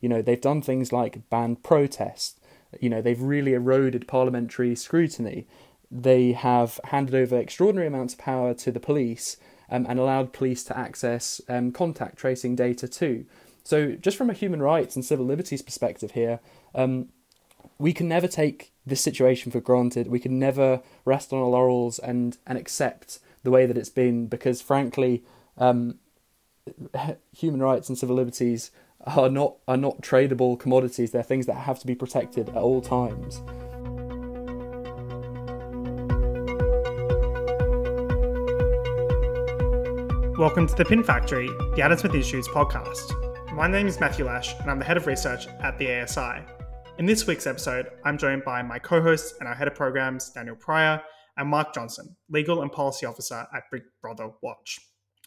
You know, they've done things like ban protests. You know, they've really eroded parliamentary scrutiny. They have handed over extraordinary amounts of power to the police um, and allowed police to access um, contact tracing data too. So, just from a human rights and civil liberties perspective here, um, we can never take this situation for granted. We can never rest on our laurels and, and accept the way that it's been because, frankly, um, human rights and civil liberties are not are not tradable commodities. They're things that have to be protected at all times. Welcome to the Pin Factory, the Adam Smith Institute's podcast. My name is Matthew Lesh, and I'm the head of research at the ASI. In this week's episode, I'm joined by my co host and our head of programs, Daniel Pryor, and Mark Johnson, legal and policy officer at Big Brother Watch.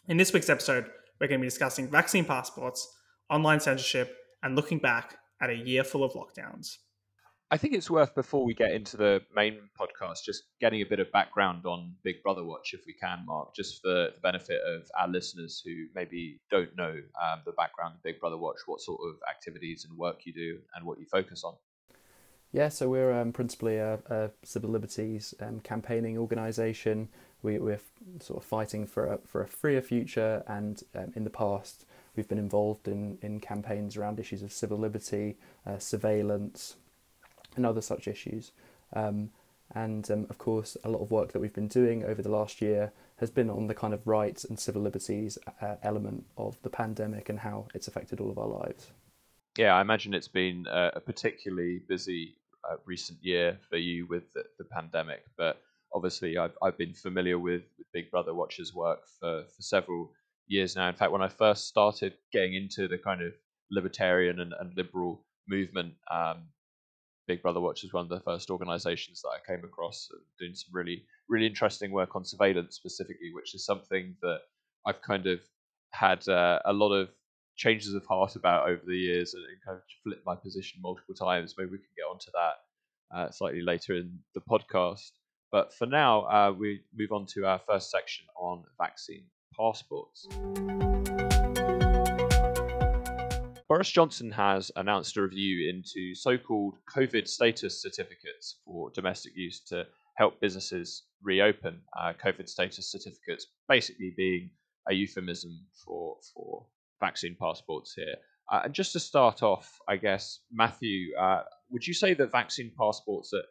In this week's episode, we're going to be discussing vaccine passports, online censorship, and looking back at a year full of lockdowns. I think it's worth before we get into the main podcast, just getting a bit of background on Big Brother Watch, if we can, Mark, just for the benefit of our listeners who maybe don't know um, the background of Big Brother Watch, what sort of activities and work you do, and what you focus on. Yeah, so we're um, principally a, a, civil liberties um, campaigning organisation. We, are sort of fighting for a, for a freer future, and um, in the past, we've been involved in, in campaigns around issues of civil liberty, uh, surveillance, and other such issues. Um, and um, of course, a lot of work that we've been doing over the last year has been on the kind of rights and civil liberties uh, element of the pandemic and how it's affected all of our lives. Yeah, I imagine it's been a particularly busy uh, recent year for you with the, the, pandemic, but obviously I've, I've been familiar with, with Big Brother Watch's work for, for several years now. In fact, when I first started getting into the kind of libertarian and, and liberal movement, um, Big Brother Watch was one of the first organisations that I came across doing some really really interesting work on surveillance specifically, which is something that I've kind of had uh, a lot of changes of heart about over the years and, and, kind of flipped my position multiple times. Maybe we can get onto that uh, slightly later in the podcast. But for now, uh, we move on to our first section on vaccine passports. Boris Johnson has announced a review into so called COVID status certificates for domestic use to help businesses reopen. Uh, COVID status certificates basically being a euphemism for, for vaccine passports here. Uh, and just to start off, I guess, Matthew, uh, would you say that vaccine passports are,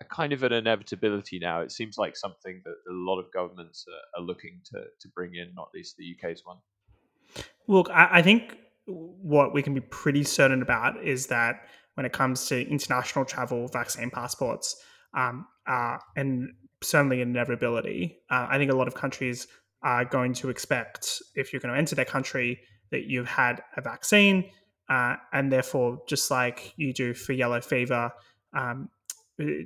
are, kind of an inevitability now? It seems like something that a lot of governments are, are looking to, to bring in, not least the UK's one. Look, I, I think what we can be pretty certain about is that when it comes to international travel, vaccine passports um, are, and certainly an inevitability. Uh, I think a lot of countries are going to expect, if you're going to enter their country, that you've had a vaccine, uh, and therefore, just like you do for yellow fever, um,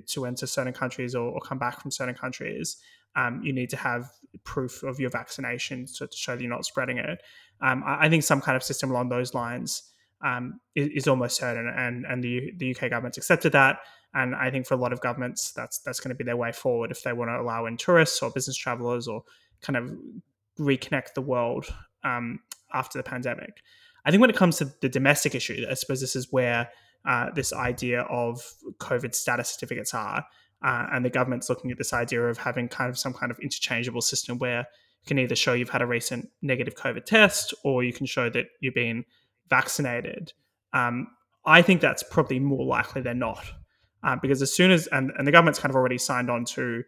to enter certain countries or, or, come back from certain countries, um, you need to have proof of your vaccination to, to show that you're not spreading it. Um, I, I, think some kind of system along those lines um, is, is, almost certain, and and the the UK government's accepted that. And I think for a lot of governments, that's that's going to be their way forward if they want to allow in tourists or business travelers or kind of reconnect the world um, after the pandemic. I think when it comes to the domestic issue, I suppose this is where uh, this idea of COVID status certificates are. Uh, and the government's looking at this idea of having kind of some kind of interchangeable system where you can either show you've had a recent negative COVID test or you can show that you've been vaccinated. Um, I think that's probably more likely than not. Uh, because as soon as, and, and the government's kind of already signed on to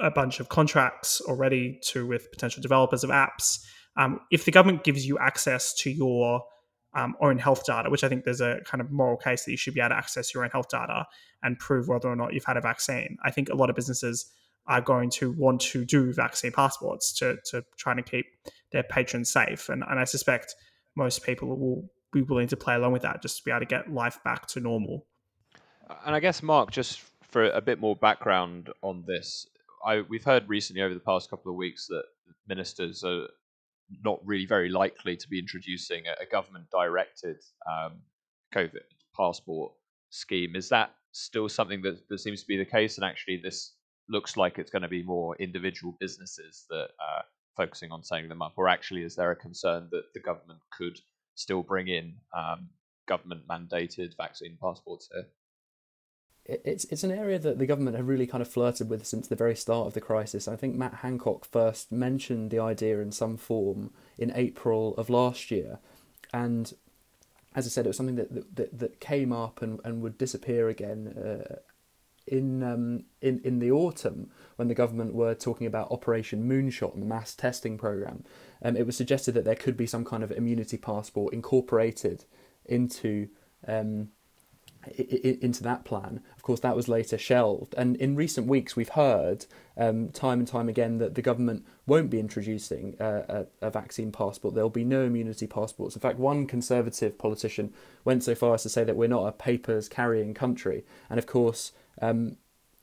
a bunch of contracts already to with potential developers of apps. Um, if the government gives you access to your um, own health data, which I think there's a kind of moral case that you should be able to access your own health data and prove whether or not you've had a vaccine. I think a lot of businesses are going to want to do vaccine passports to, to try and keep their patrons safe. And, and I suspect most people will be willing to play along with that just to be able to get life back to normal. And I guess, Mark, just for a bit more background on this, I, we've heard recently over the past couple of weeks that ministers are not really very likely to be introducing a, government directed um, COVID passport scheme. Is that still something that, that seems to be the case? And actually, this looks like it's going to be more individual businesses that are focusing on setting them up, or actually, is there a concern that the government could still bring in um, government mandated vaccine passports here? It's it's an area that the government have really kind of flirted with since the very start of the crisis. I think Matt Hancock first mentioned the idea in some form in April of last year, and as I said, it was something that that, that came up and, and would disappear again uh, in um, in in the autumn when the government were talking about Operation Moonshot and the mass testing program. Um, it was suggested that there could be some kind of immunity passport incorporated into um, into that plan. Of course, that was later shelved. And in recent weeks, we've heard um, time and time again that the government won't be introducing a, a, vaccine passport. There'll be no immunity passports. In fact, one conservative politician went so far as to say that we're not a papers carrying country. And of course, um,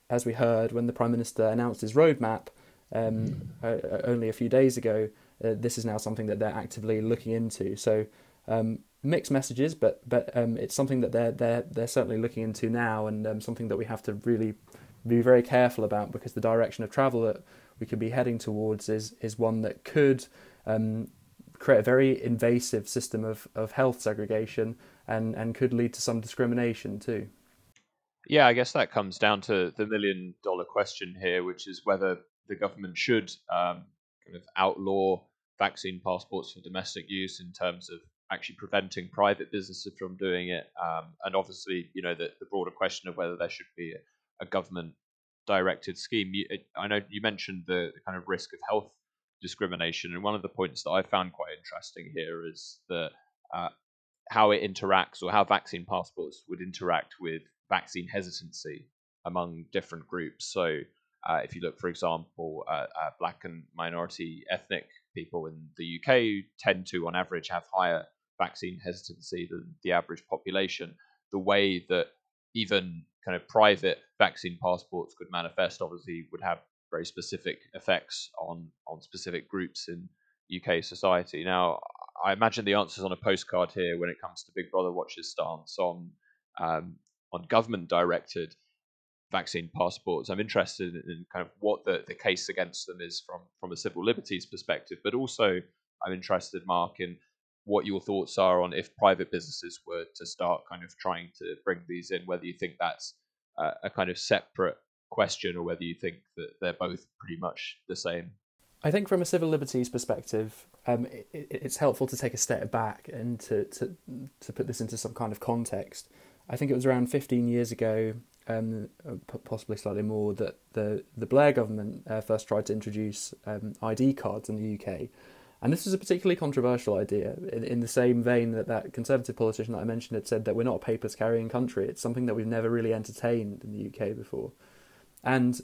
as we heard when the Prime Minister announced his roadmap um, uh, only a few days ago, uh, this is now something that they're actively looking into. So um, mixed messages, but but um, it's something that they're they're they're certainly looking into now, and um, something that we have to really be very careful about because the direction of travel that we could be heading towards is is one that could um, create a very invasive system of, of health segregation and, and could lead to some discrimination too. Yeah, I guess that comes down to the million dollar question here, which is whether the government should um, kind of outlaw vaccine passports for domestic use in terms of actually preventing private businesses from doing it, um, and obviously, you know, the, the, broader question of whether there should be a, a government directed scheme. You, I know you mentioned the, the, kind of risk of health discrimination, and one of the points that I found quite interesting here is that uh, how it interacts or how vaccine passports would interact with vaccine hesitancy among different groups. So, uh, if you look, for example, at, at black and minority ethnic people in the UK, tend to, on average, have higher vaccine hesitancy than the average population. The way that even kind of private vaccine passports could manifest obviously would have very specific effects on on specific groups in UK society. Now, I imagine the answers on a postcard here when it comes to Big Brother Watch's stance on um, on government directed vaccine passports. I'm interested in kind of what the, the case against them is from from a civil liberties perspective, but also I'm interested, Mark, in what your thoughts are on if private businesses were to start kind of trying to bring these in, whether you think that's a kind of separate question or whether you think that they're both pretty much the same. I think from a civil liberties perspective, um, it, it's helpful to take a step back and to, to, to put this into some kind of context. I think it was around 15 years ago, um, possibly slightly more, that the, the Blair government uh, first tried to introduce um, ID cards in the UK. And this is a particularly controversial idea, in, in, the same vein that that conservative politician that I mentioned had said that we're not a papers carrying country. It's something that we've never really entertained in the UK before. And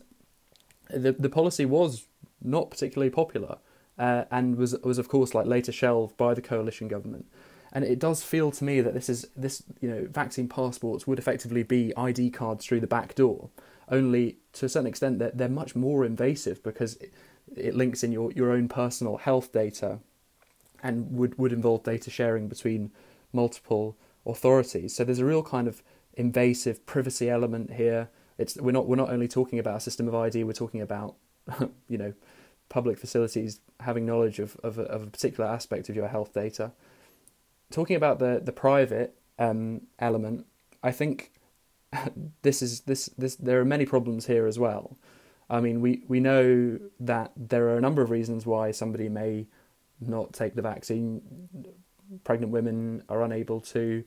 the the policy was not particularly popular, uh, and was was of course like later shelved by the coalition government. And it does feel to me that this is this you know vaccine passports would effectively be ID cards through the back door. Only to a certain extent that they're, they're much more invasive because it links in your, your own personal health data and would, would involve data sharing between multiple authorities. So there's a real kind of invasive privacy element here. It's we're not we're not only talking about a system of ID, we're talking about you know public facilities having knowledge of, of, a, of a particular aspect of your health data. Talking about the the private um, element, I think this is this this there are many problems here as well. I mean, we, we know that there are a number of reasons why somebody may not take the vaccine. Pregnant women are unable to.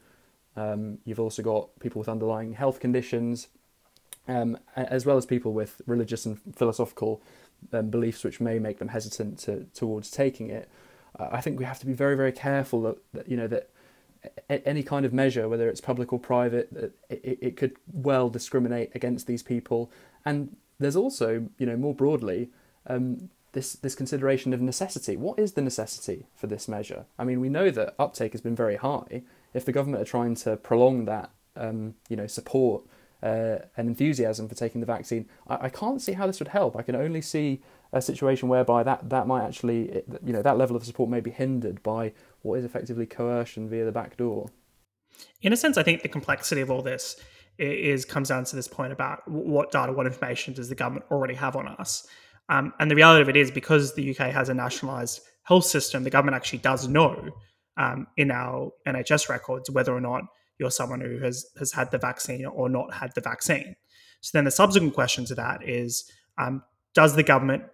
Um, you've also got people with underlying health conditions, um, as well as people with religious and philosophical um, beliefs which may make them hesitant to, towards taking it. Uh, I think we have to be very, very careful that, that you know that any kind of measure, whether it's public or private, it, it could well discriminate against these people. And there's also, you know, more broadly, um, this this consideration of necessity. What is the necessity for this measure? I mean, we know that uptake has been very high. If the government are trying to prolong that, um, you know, support uh, and enthusiasm for taking the vaccine, I, I, can't see how this would help. I can only see a situation whereby that that might actually, you know, that level of support may be hindered by what is effectively coercion via the back door. In a sense, I think the complexity of all this is comes down to this point about what data, what information does the government already have on us? Um, and the reality of it is, because the UK has a nationalised health system, the government actually does know um, in our NHS records whether or not you're someone who has has had the vaccine or not had the vaccine. So then the subsequent question to that is, um, does the government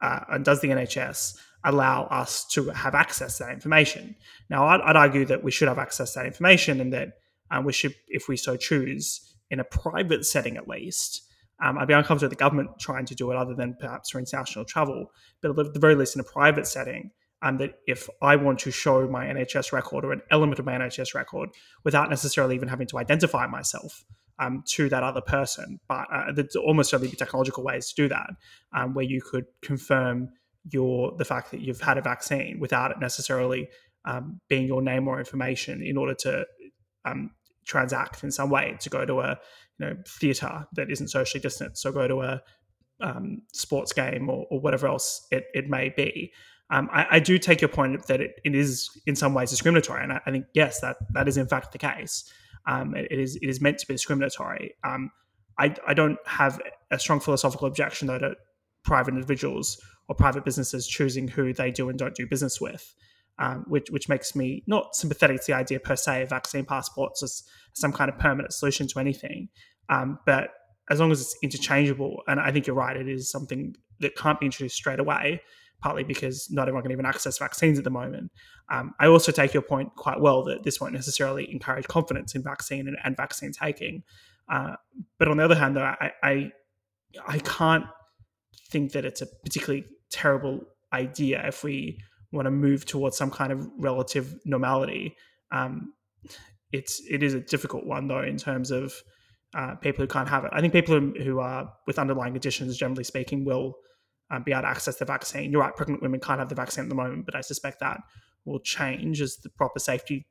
uh, and does the NHS allow us to have access to that information? Now, I'd, I'd argue that we should have access to that information and that um, we should, if we so choose, in a private setting at least. Um, I'd be uncomfortable with the government trying to do it other than perhaps for international travel, but at the very least in a private setting, um, that if I want to show my NHS record or an element of my NHS record without necessarily even having to identify myself um, to that other person, but uh, there's almost certainly technological ways to do that, um, where you could confirm your the fact that you've had a vaccine without it necessarily um, being your name or information in order to um, transact in some way to go to a you know theater that isn't socially distant so go to a um, sports game or, or, whatever else it, it may be. Um, I, I, do take your point that it, it is in some ways discriminatory and I, I, think yes that that is in fact the case. Um, it, it is it is meant to be discriminatory. Um, I, I don't have a strong philosophical objection though to private individuals or private businesses choosing who they do and don't do business with um, which which makes me not sympathetic to the idea per se of vaccine passports as some kind of permanent solution to anything. Um, but as long as it's interchangeable, and I think you're right, it is something that can't be introduced straight away. Partly because not everyone can even access vaccines at the moment. Um, I also take your point quite well that this won't necessarily encourage confidence in vaccine and, and vaccine taking. Uh, but on the other hand, though, I, I I can't think that it's a particularly terrible idea if we want to move towards some kind of relative normality. Um, it's it is a difficult one though in terms of uh, people who can't have it. I think people who, are with underlying conditions, generally speaking, will um, be able to access the vaccine. You're right, pregnant women can't have the vaccine at the moment, but I suspect that will change as the proper safety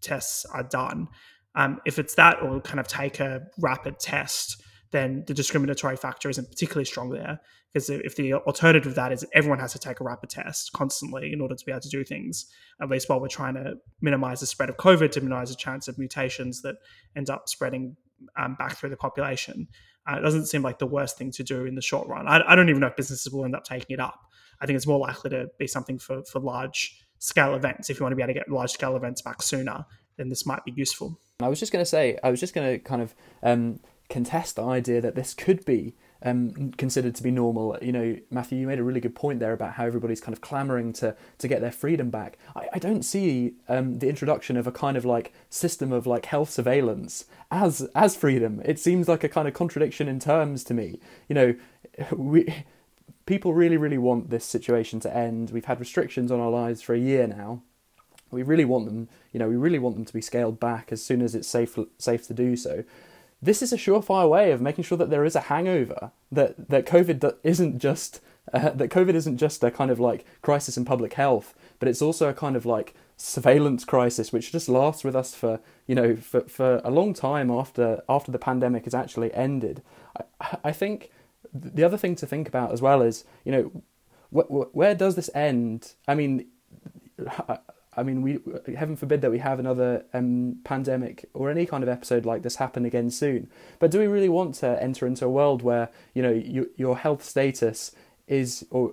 tests are done. Um, if it's that, or kind of take a rapid test, then the discriminatory factor isn't particularly strong there. Because if the alternative to that is everyone has to take a rapid test constantly in order to be able to do things, at least while we're trying to minimize the spread of COVID, to minimize the chance of mutations that end up spreading um, back through the population, uh, it doesn't seem like the worst thing to do in the short run. I, I don't even know if businesses will end up taking it up. I think it's more likely to be something for, for large scale events. If you want to be able to get large scale events back sooner, then this might be useful. I was just going to say, I was just going to kind of um, contest the idea that this could be um, considered to be normal. You know, Matthew, you made a really good point there about how everybody's kind of clamoring to to get their freedom back. I, I don't see um, the introduction of a kind of like system of like health surveillance as as freedom. It seems like a kind of contradiction in terms to me. You know, we people really really want this situation to end. We've had restrictions on our lives for a year now. We really want them, you know, we really want them to be scaled back as soon as it's safe safe to do so this is a surefire way of making sure that there is a hangover that that COVID isn't just uh, that COVID isn't just a kind of like crisis in public health, but it's also a kind of like surveillance crisis which just lasts with us for you know for, for a long time after after the pandemic has actually ended. I, I think the other thing to think about as well is you know wh- where does this end? I mean, I mean, we heaven forbid that we have another um, pandemic or any kind of episode like this happen again soon. But do we really want to enter into a world where you know you, your health status is or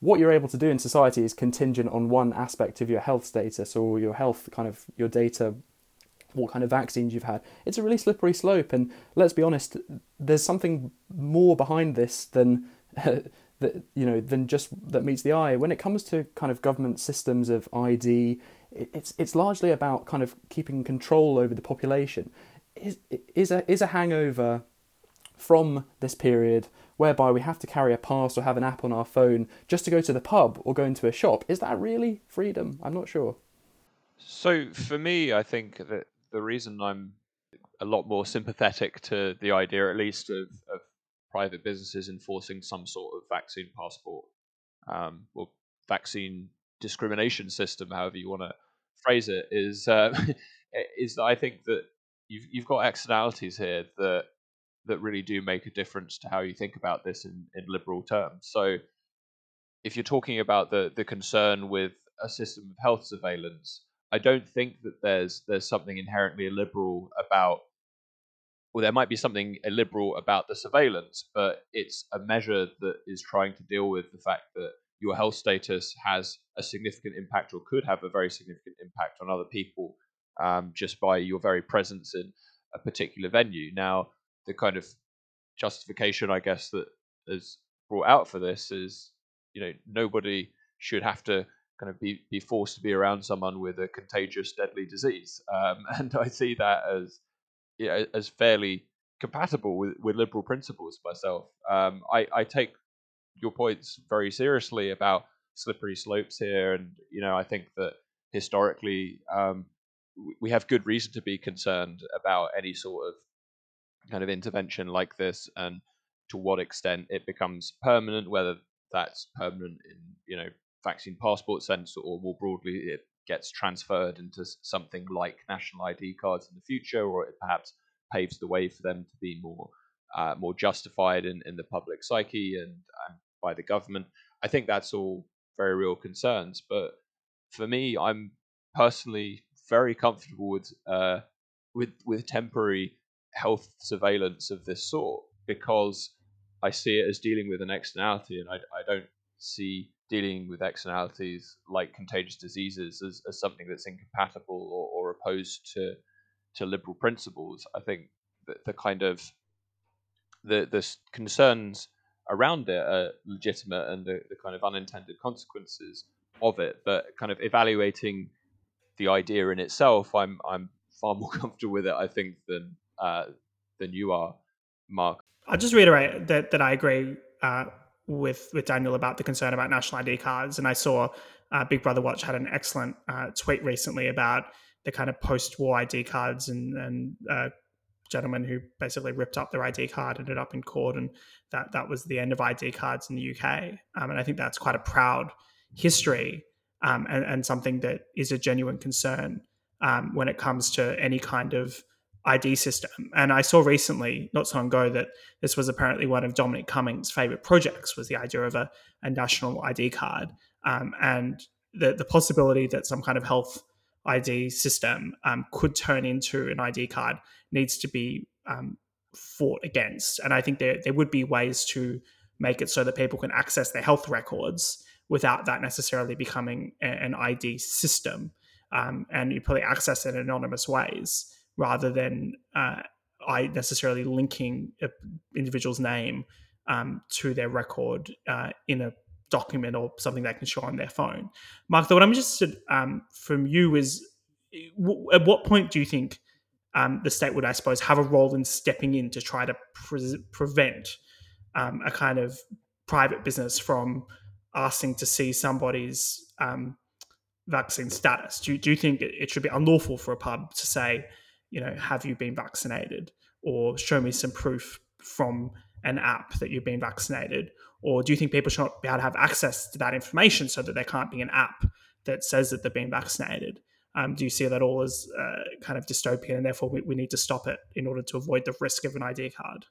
what you're able to do in society is contingent on one aspect of your health status or your health kind of your data what kind of vaccines you've had. It's a really slippery slope, and let's be honest, there's something more behind this than that you know than just that meets the eye. When it comes to kind of government systems of ID, it's it's largely about kind of keeping control over the population. Is is a is a hangover from this period whereby we have to carry a pass or have an app on our phone just to go to the pub or go into a shop. Is that really freedom? I'm not sure. So for me, I think that the reason I'm a lot more sympathetic to the idea, at least, of, of private businesses enforcing some sort of vaccine passport um, or vaccine discrimination system, however you want to phrase it, is uh, is that I think that you've you've got externalities here that that really do make a difference to how you think about this in, in liberal terms. So if you're talking about the the concern with a system of health surveillance, I don't think that there's there's something inherently illiberal about well, there might be something illiberal about the surveillance, but it's a measure that is trying to deal with the fact that your health status has a significant impact or could have a very significant impact on other people um, just by your very presence in a particular venue. Now, the kind of justification, I guess, that is brought out for this is, you know, nobody should have to kind of be, be forced to be around someone with a contagious, deadly disease. Um, and I see that as you know, as fairly compatible with, with liberal principles myself. Um, I, I take your points very seriously about slippery slopes here, and you know I think that historically um, we have good reason to be concerned about any sort of kind of intervention like this, and to what extent it becomes permanent, whether that's permanent in you know vaccine passport sense or more broadly it gets transferred into something like national ID cards in the future, or it perhaps paves the way for them to be more uh, more justified in, in the public psyche and, and by the government. I think that's all very real concerns. But for me, I'm personally very comfortable with uh, with with temporary health surveillance of this sort because I see it as dealing with an externality, and I, I don't see dealing with externalities like contagious diseases as, as something that's incompatible or, or opposed to to liberal principles. I think that the kind of the the concerns around it are legitimate and the, the kind of unintended consequences of it, but kind of evaluating the idea in itself, I'm I'm far more comfortable with it, I think, than uh, than you are, Mark. I'll just reiterate that that I agree uh, with with Daniel about the concern about national ID cards, and I saw uh, Big Brother Watch had an excellent uh, tweet recently about the kind of post-war ID cards and and uh, gentleman who basically ripped up their ID card, ended up in court, and that that was the end of ID cards in the UK. Um, and I think that's quite a proud history um, and, and, something that is a genuine concern um, when it comes to any kind of ID system. And I saw recently, not so long ago, that this was apparently one of Dominic Cummings' favorite projects was the idea of a, a national ID card um, and the, the possibility that some kind of health ID system um, could turn into an ID card needs to be um, fought against. And I think there, there would be ways to make it so that people can access their health records without that necessarily becoming an ID system. Um, and you probably access it in anonymous ways rather than uh, I necessarily linking an individual's name um, to their record uh, in a document or something they can show on their phone. Mark, what I'm interested um, from you is w- at what point do you think um, the state would, I suppose, have a role in stepping in to try to pre- prevent um, a kind of private business from asking to see somebody's um, vaccine status? Do do you think it should be unlawful for a pub to say, you know, have you been vaccinated? Or show me some proof from an app that you've been vaccinated? Or do you think people should not be able to have access to that information so that there can't be an app that says that they've been vaccinated? Um, do you see that all as uh, kind of dystopian and therefore we, we, need to stop it in order to avoid the risk of an ID card?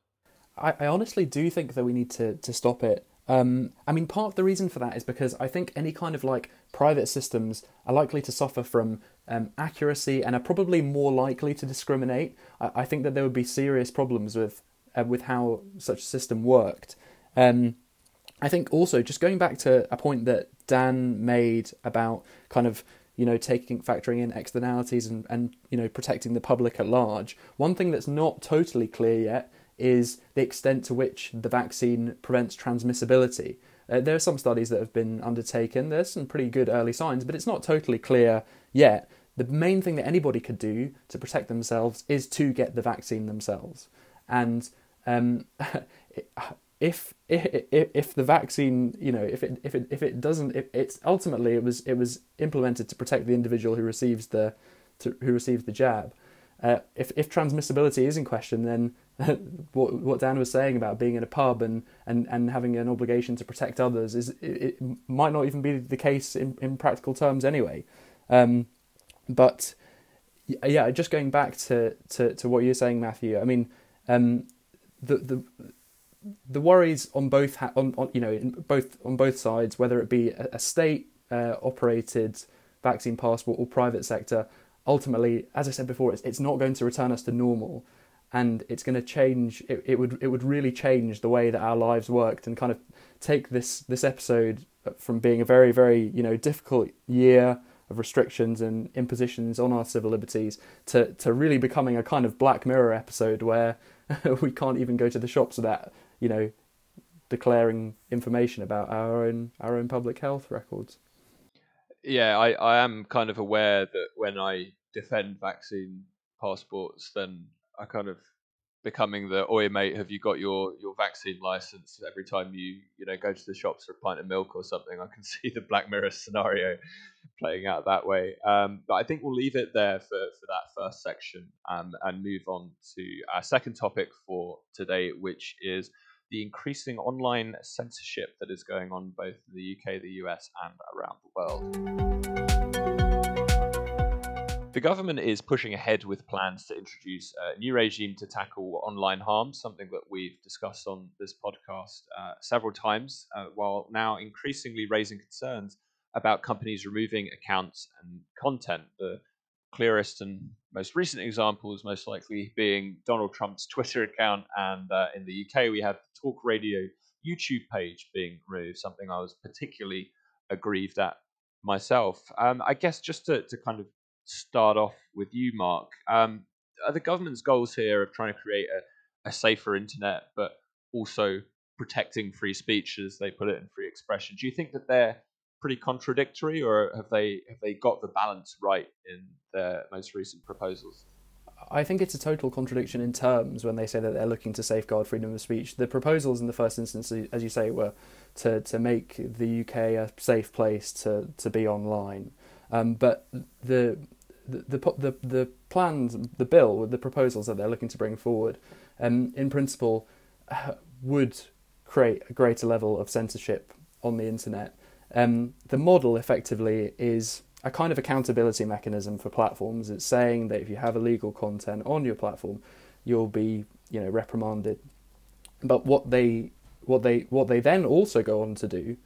I, I honestly do think that we need to, to stop it. Um, I mean, part of the reason for that is because I think any kind of like private systems are likely to suffer from um, accuracy and are probably more likely to discriminate. I, I, think that there would be serious problems with uh, with how such a system worked. Um, I think also just going back to a point that Dan made about kind of you know taking factoring in externalities and, and you know protecting the public at large. One thing that's not totally clear yet is the extent to which the vaccine prevents transmissibility. Uh, there are some studies that have been undertaken. There's some pretty good early signs, but it's not totally clear yet. The main thing that anybody could do to protect themselves is to get the vaccine themselves. And um, if, if if the vaccine, you know, if it if it if it doesn't, if it's ultimately it was it was implemented to protect the individual who receives the to, who receives the jab. Uh, if if transmissibility is in question, then what what Dan was saying about being in a pub and, and, and having an obligation to protect others is it, it might not even be the case in, in practical terms anyway. Um, but yeah, just going back to, to, to what you're saying, Matthew. I mean, um, the the the worries on both ha- on, on you know both on both sides, whether it be a, a state uh, operated vaccine passport or private sector, ultimately, as I said before, it's it's not going to return us to normal, and it's going to change. It, it would it would really change the way that our lives worked, and kind of take this this episode from being a very very you know difficult year of restrictions and impositions on our civil liberties to, to really becoming a kind of Black Mirror episode where we can't even go to the shops without, you know, declaring information about our own our own public health records. Yeah, I, I am kind of aware that when I defend vaccine passports, then I kind of becoming the oi mate have you got your your vaccine license every time you you know go to the shops for a pint of milk or something? I can see the black mirror scenario playing out that way. Um, but i think we'll leave it there for for that first section um, and move on to our second topic for today which is the increasing online censorship that is going on both in the uk the us and around the world the government is pushing ahead with plans to introduce a new regime to tackle online harm, something that we've discussed on this podcast uh, several times, uh, while now increasingly raising concerns about companies removing accounts and content. The clearest and most recent examples, most likely being Donald Trump's Twitter account, and uh, in the UK, we have the Talk Radio YouTube page being removed, something I was particularly aggrieved at myself. Um, I guess just to, to kind of start off with you, Mark. Um, are the government's goals here of trying to create a, a safer internet, but also protecting free speech, as they put it, and free expression? Do you think that they're pretty contradictory, or have they have they got the balance right in their most recent proposals? I think it's a total contradiction in terms when they say that they're looking to safeguard freedom of speech. The proposals in the first instance, as you say, were to, to make the UK a safe place to, to be online. Um, but the the, the the plans, the bill, the proposals that they're looking to bring forward, um, in principle, uh, would create a greater level of censorship on the internet. Um, the model effectively is a kind of accountability mechanism for platforms. It's saying that if you have illegal content on your platform, you'll be you know reprimanded. But what they what they what they then also go on to do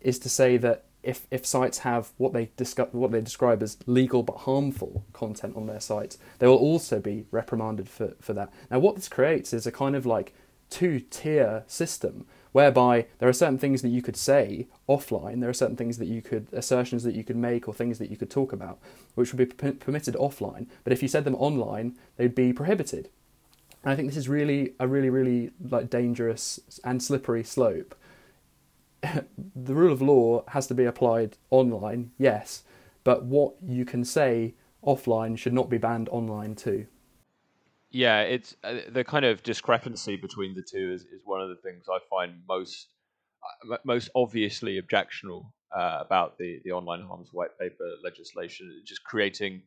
is to say that if if sites have what they discuss, what they describe as legal but harmful content on their sites, they will also be reprimanded for, for that. Now, what this creates is a kind of like two tier system whereby there are certain things that you could say offline, there are certain things that you could assertions that you could make or things that you could talk about, which would be permitted offline. But if you said them online, they'd be prohibited. And I think this is really a really really like dangerous and slippery slope the rule of law has to be applied online, yes, but what you can say offline should not be banned online too. Yeah, it's uh, the kind of discrepancy between the two is, is one of the things I find most uh, most obviously objectionable uh, about the, the online harms white paper legislation. Just creating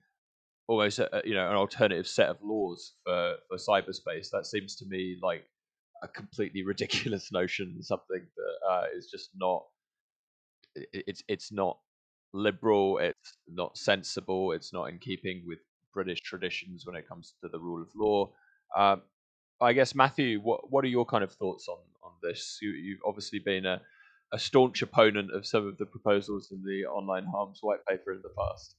almost a, you know an alternative set of laws for, for cyberspace. That seems to me like a completely ridiculous notion, something that uh, is just not. It, it's it's not liberal. It's not sensible. It's not in keeping with British traditions when it comes to the rule of law. Um, I guess Matthew, what what are your kind of thoughts on on this? You, you've obviously been a a staunch opponent of some of the proposals in the online harms white paper in the past.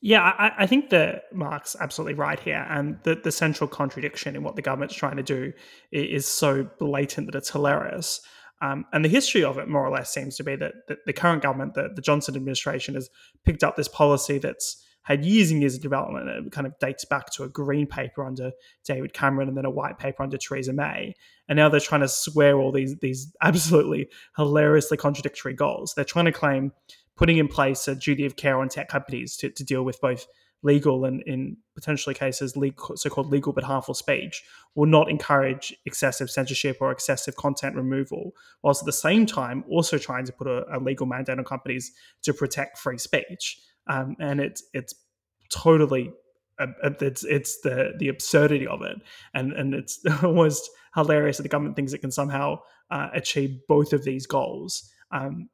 Yeah, I, I, think that Mark's absolutely right here, and the, the central contradiction in what the government's trying to do is so blatant that it's hilarious. Um, and the history of it, more or less, seems to be that, the current government, the, the Johnson administration, has picked up this policy that's had years and years of development. It kind of dates back to a green paper under David Cameron and then a white paper under Theresa May. And now they're trying to swear all these these absolutely hilariously contradictory goals. They're trying to claim putting in place a duty of care on tech companies to, to deal with both legal and in potentially cases legal, so-called legal but harmful speech will not encourage excessive censorship or excessive content removal whilst at the same time also trying to put a, a legal mandate on companies to protect free speech. Um, and it's it's totally uh, uh, it's it's the the absurdity of it. And and it's almost hilarious that the government thinks it can somehow uh, achieve both of these goals. Um,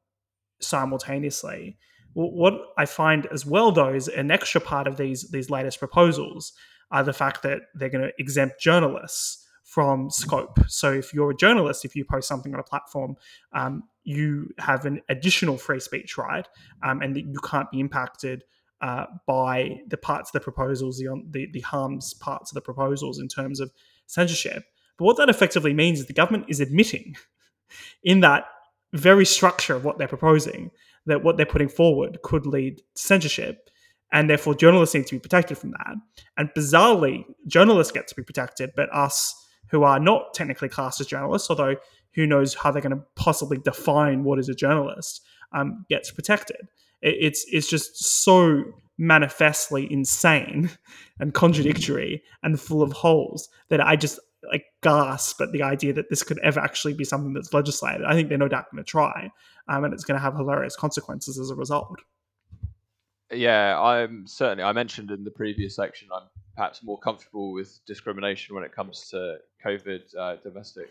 simultaneously. What I find as well, though, is an extra part of these these latest proposals are the fact that they're going to exempt journalists from scope. So if you're a journalist, if you post something on a platform, um, you have an additional free speech right, um, and that you can't be impacted uh, by the parts of the proposals, the, the, the harms parts of the proposals in terms of censorship. But what that effectively means is the government is admitting in that very structure of what they're proposing that what they're putting forward could lead to censorship and therefore journalists need to be protected from that. And bizarrely, journalists get to be protected, but us who are not technically classed as journalists, although who knows how they're going to possibly define what is a journalist, um, gets protected. It, it's it's just so manifestly insane and contradictory and full of holes that I just like gasp at the idea that this could ever actually be something that's legislated. I think they're no doubt going to try, um, and it's going to have hilarious consequences as a result. Yeah, I'm certainly. I mentioned in the previous section, I'm perhaps more comfortable with discrimination when it comes to COVID uh, domestic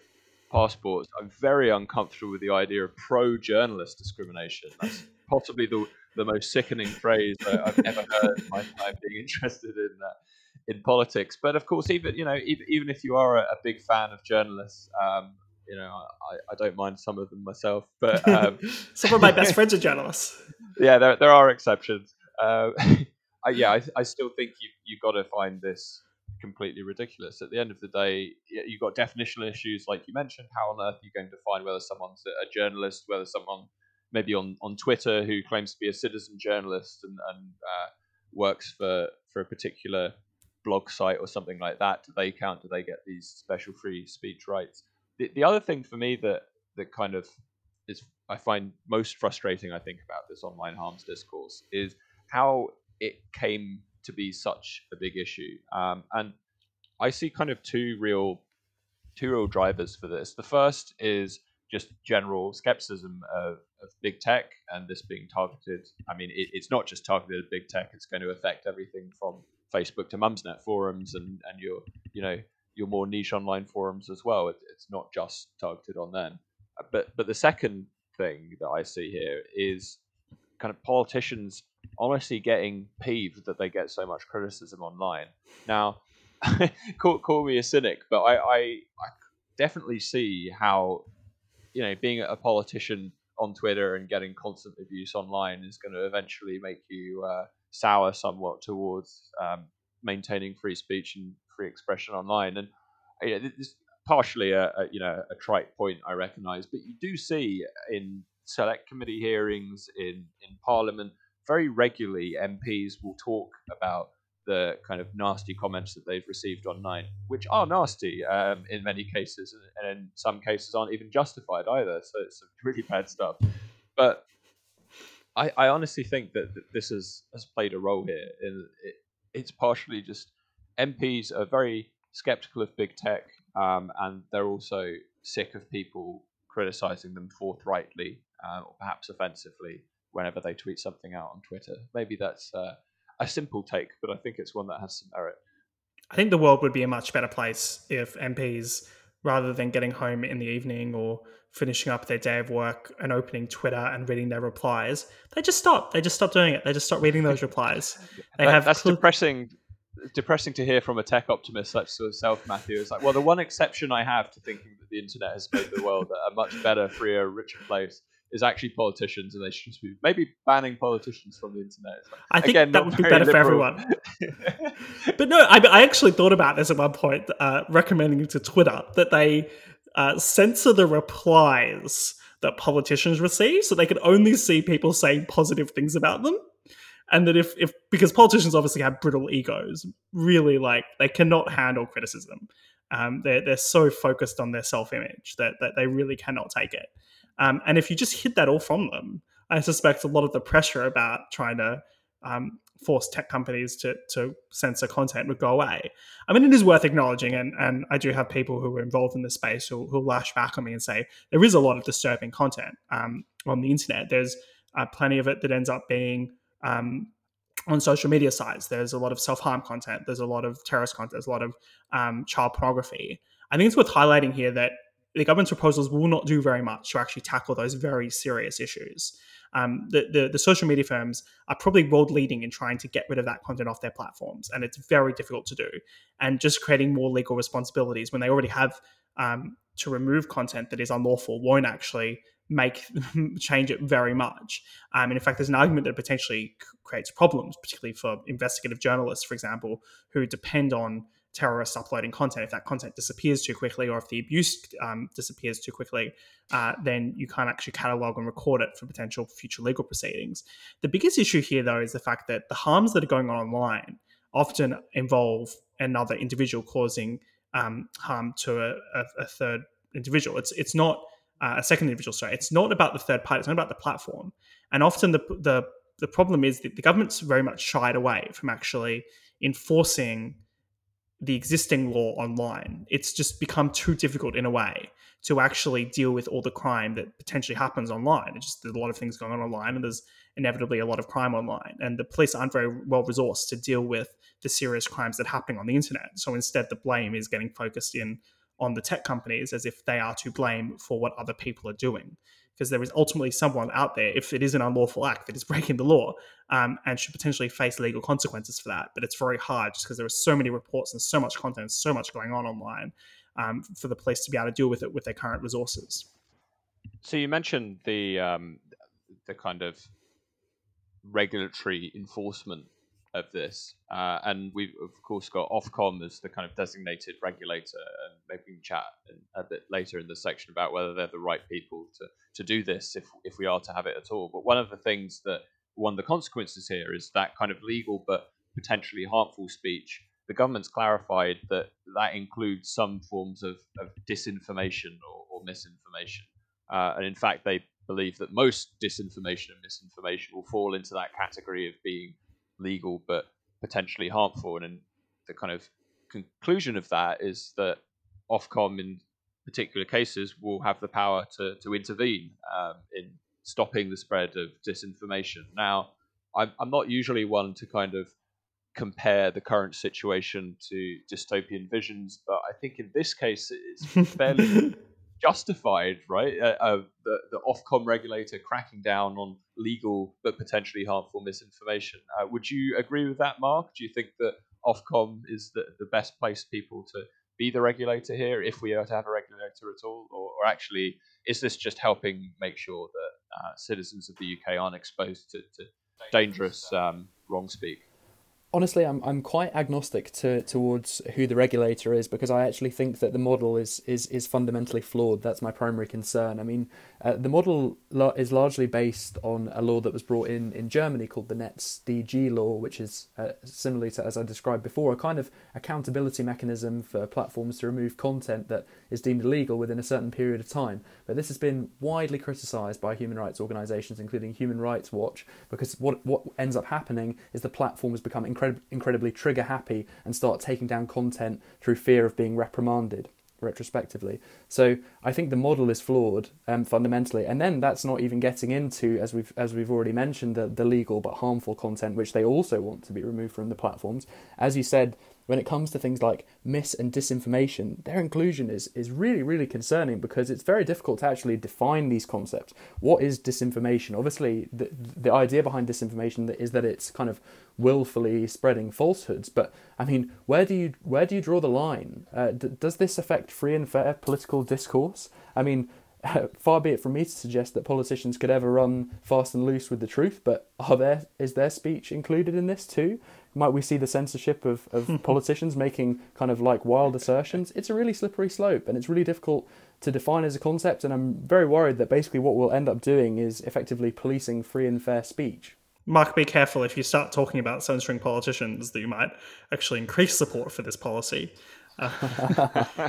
passports. I'm very uncomfortable with the idea of pro-journalist discrimination. That's possibly the the most sickening phrase I've ever heard in my time being interested in that in politics. But of course, even you know, even, even if you are a, a big fan of journalists, um, you know, I, I don't mind some of them myself. But um, some of my best friends are journalists. Yeah, there there are exceptions. Uh, I, yeah, I, I still think you you've got to find this completely ridiculous. At the end of the day, you've got definitional issues, like you mentioned. How on earth are you going to find whether someone's a journalist, whether someone maybe on, on Twitter who claims to be a citizen journalist and, and uh, works for, for a particular blog site or something like that? Do they count? Do they get these special free speech rights? The, the other thing for me that, that kind of is I find most frustrating, I think, about this online harms discourse is how it came to be such a big issue. Um, and I see kind of two real two real drivers for this. The first is just general skepticism of, of big tech and this being targeted. I mean, it, it's not just targeted at big tech; it's going to affect everything from Facebook to Mumsnet forums and and your you know your more niche online forums as well. It, it's not just targeted on them. But but the second thing that I see here is kind of politicians honestly getting peeved that they get so much criticism online. Now, call, call me a cynic, but I, I, I definitely see how you know being a politician on Twitter and getting constant abuse online is going to eventually make you uh, sour somewhat towards um, maintaining free speech and free expression online. And you know, this is partially a, a, you know a trite point I recognise, but you do see in select committee hearings in in Parliament very regularly MPs will talk about the kind of nasty comments that they've received online, which are nasty um, in many cases, and in some cases aren't even justified either. So it's really bad stuff. But I, I honestly think that, this has, has played a role here. In, it, it's partially just MPs are very skeptical of big tech, um, and they're also sick of people criticizing them forthrightly uh, or perhaps offensively whenever they tweet something out on Twitter. Maybe that's uh, a simple take, but I think it's one that has some merit. I think the world would be a much better place if MPs, rather than getting home in the evening or finishing up their day of work and opening Twitter and reading their replies, they just stop. They just stop doing it. They just stop reading those replies. They that, have that's cl- depressing. Depressing to hear from a tech optimist such as yourself, Matthew. It's like, well, the one exception I have to thinking that the internet has made the world a much better, freer, richer place is actually politicians, and they should be maybe banning politicians from the internet. Like, I think again, that would be better liberal. for everyone. but no, I, I, actually thought about this at one point, uh, recommending to Twitter that they uh, censor the replies that politicians receive, so they can only see people saying positive things about them. And that if, if because politicians obviously have brittle egos, really like they cannot handle criticism. Um, they're, they're so focused on their self image that, that they really cannot take it. Um, and if you just hid that all from them, I suspect a lot of the pressure about trying to um, force tech companies to, to censor content would go away. I mean, it is worth acknowledging, and, and I do have people who are involved in this space who, who lash back on me and say there is a lot of disturbing content um, on the internet. There's uh, plenty of it that ends up being um, on social media sites. There's a lot of self harm content. There's a lot of terrorist content. There's a lot of um, child pornography. I think it's worth highlighting here that the government's proposals will not do very much to actually tackle those very serious issues. Um, the, the, the social media firms are probably world leading in trying to get rid of that content off their platforms, and it's very difficult to do. And just creating more legal responsibilities when they already have um, to remove content that is unlawful won't actually make change it very much. Um, and in fact, there's an argument that potentially creates problems, particularly for investigative journalists, for example, who depend on terrorists uploading content. If that content disappears too quickly, or if the abuse um, disappears too quickly, uh, then you can't actually catalog and record it for potential future legal proceedings. The biggest issue here, though, is the fact that the harms that are going on online often involve another individual causing um, harm to a, a, a, third individual. It's it's not uh, a second individual. Sorry, it's not about the third party. It's not about the platform. And often the the the problem is that the government's very much shied away from actually enforcing the existing law online. It's just become too difficult in a way to actually deal with all the crime that potentially happens online. It's just there's a lot of things going on online, and there's inevitably a lot of crime online. And the police aren't very well resourced to deal with the serious crimes that are happening on the internet. So instead, the blame is getting focused in on the tech companies as if they are to blame for what other people are doing because there is ultimately someone out there, if it is an unlawful act that is breaking the law, um, and should potentially face legal consequences for that. But it's very hard just because there are so many reports and so much content, so much going on online um, for the police to be able to deal with it with their current resources. So you mentioned the um, the kind of regulatory enforcement of this. Uh, and we've, of course, got Ofcom as the kind of designated regulator. And maybe we can chat a bit later in the section about whether they're the right people to, to do this if, if we are to have it at all. But one of the things that, one of the consequences here is that kind of legal but potentially harmful speech. The government's clarified that that includes some forms of, of disinformation or, or misinformation. Uh, and in fact, they believe that most disinformation and misinformation will fall into that category of being legal but potentially harmful. And the kind of conclusion of that is that Ofcom, in particular cases, will have the power to, to intervene um, in stopping the spread of disinformation. Now, I'm, I'm not usually one to kind of compare the current situation to dystopian visions, but I think in this case it's fairly justified, right? Uh, uh, the the Ofcom regulator cracking down on legal but potentially harmful misinformation. Uh, would you agree with that, Mark? Do you think that Ofcom is the, the best placed people to be the regulator here, if we are to have a regulator at all, or, or actually is this just helping make sure that uh, citizens of the UK aren't exposed to, to dangerous um, wrong speak? Honestly, I'm I'm quite agnostic to towards who the regulator is because I actually think that the model is is is fundamentally flawed. That's my primary concern. I mean, uh, the model is largely based on a law that was brought in in Germany called the NetzDG law, which is uh, similarly to as I described before, a kind of accountability mechanism for platforms to remove content that is deemed illegal within a certain period of time. But this has been widely criticised by human rights organisations, including Human Rights Watch, because what what ends up happening is the platforms become incredib- incredibly trigger happy and start taking down content through fear of being reprimanded retrospectively. So I think the model is flawed um, fundamentally, and then that's not even getting into as we've as we've already mentioned the, the legal but harmful content which they also want to be removed from the platforms. As you said, when it comes to things like mis and disinformation, their inclusion is, is really, really concerning because it's very difficult to actually define these concepts. What is disinformation? Obviously, the, the idea behind disinformation is that it's kind of willfully spreading falsehoods. But I mean, where do you where do you draw the line? Uh, d- does this affect free and fair political discourse? I mean, far be it from me to suggest that politicians could ever run fast and loose with the truth, but are there is their speech included in this too? Might we see the censorship of, of politicians making kind of like wild assertions? It's a really slippery slope and it's really difficult to define as a concept. And I'm very worried that basically what we'll end up doing is effectively policing free and fair speech. Mark, be careful if you start talking about censoring politicians that you might actually increase support for this policy. Uh,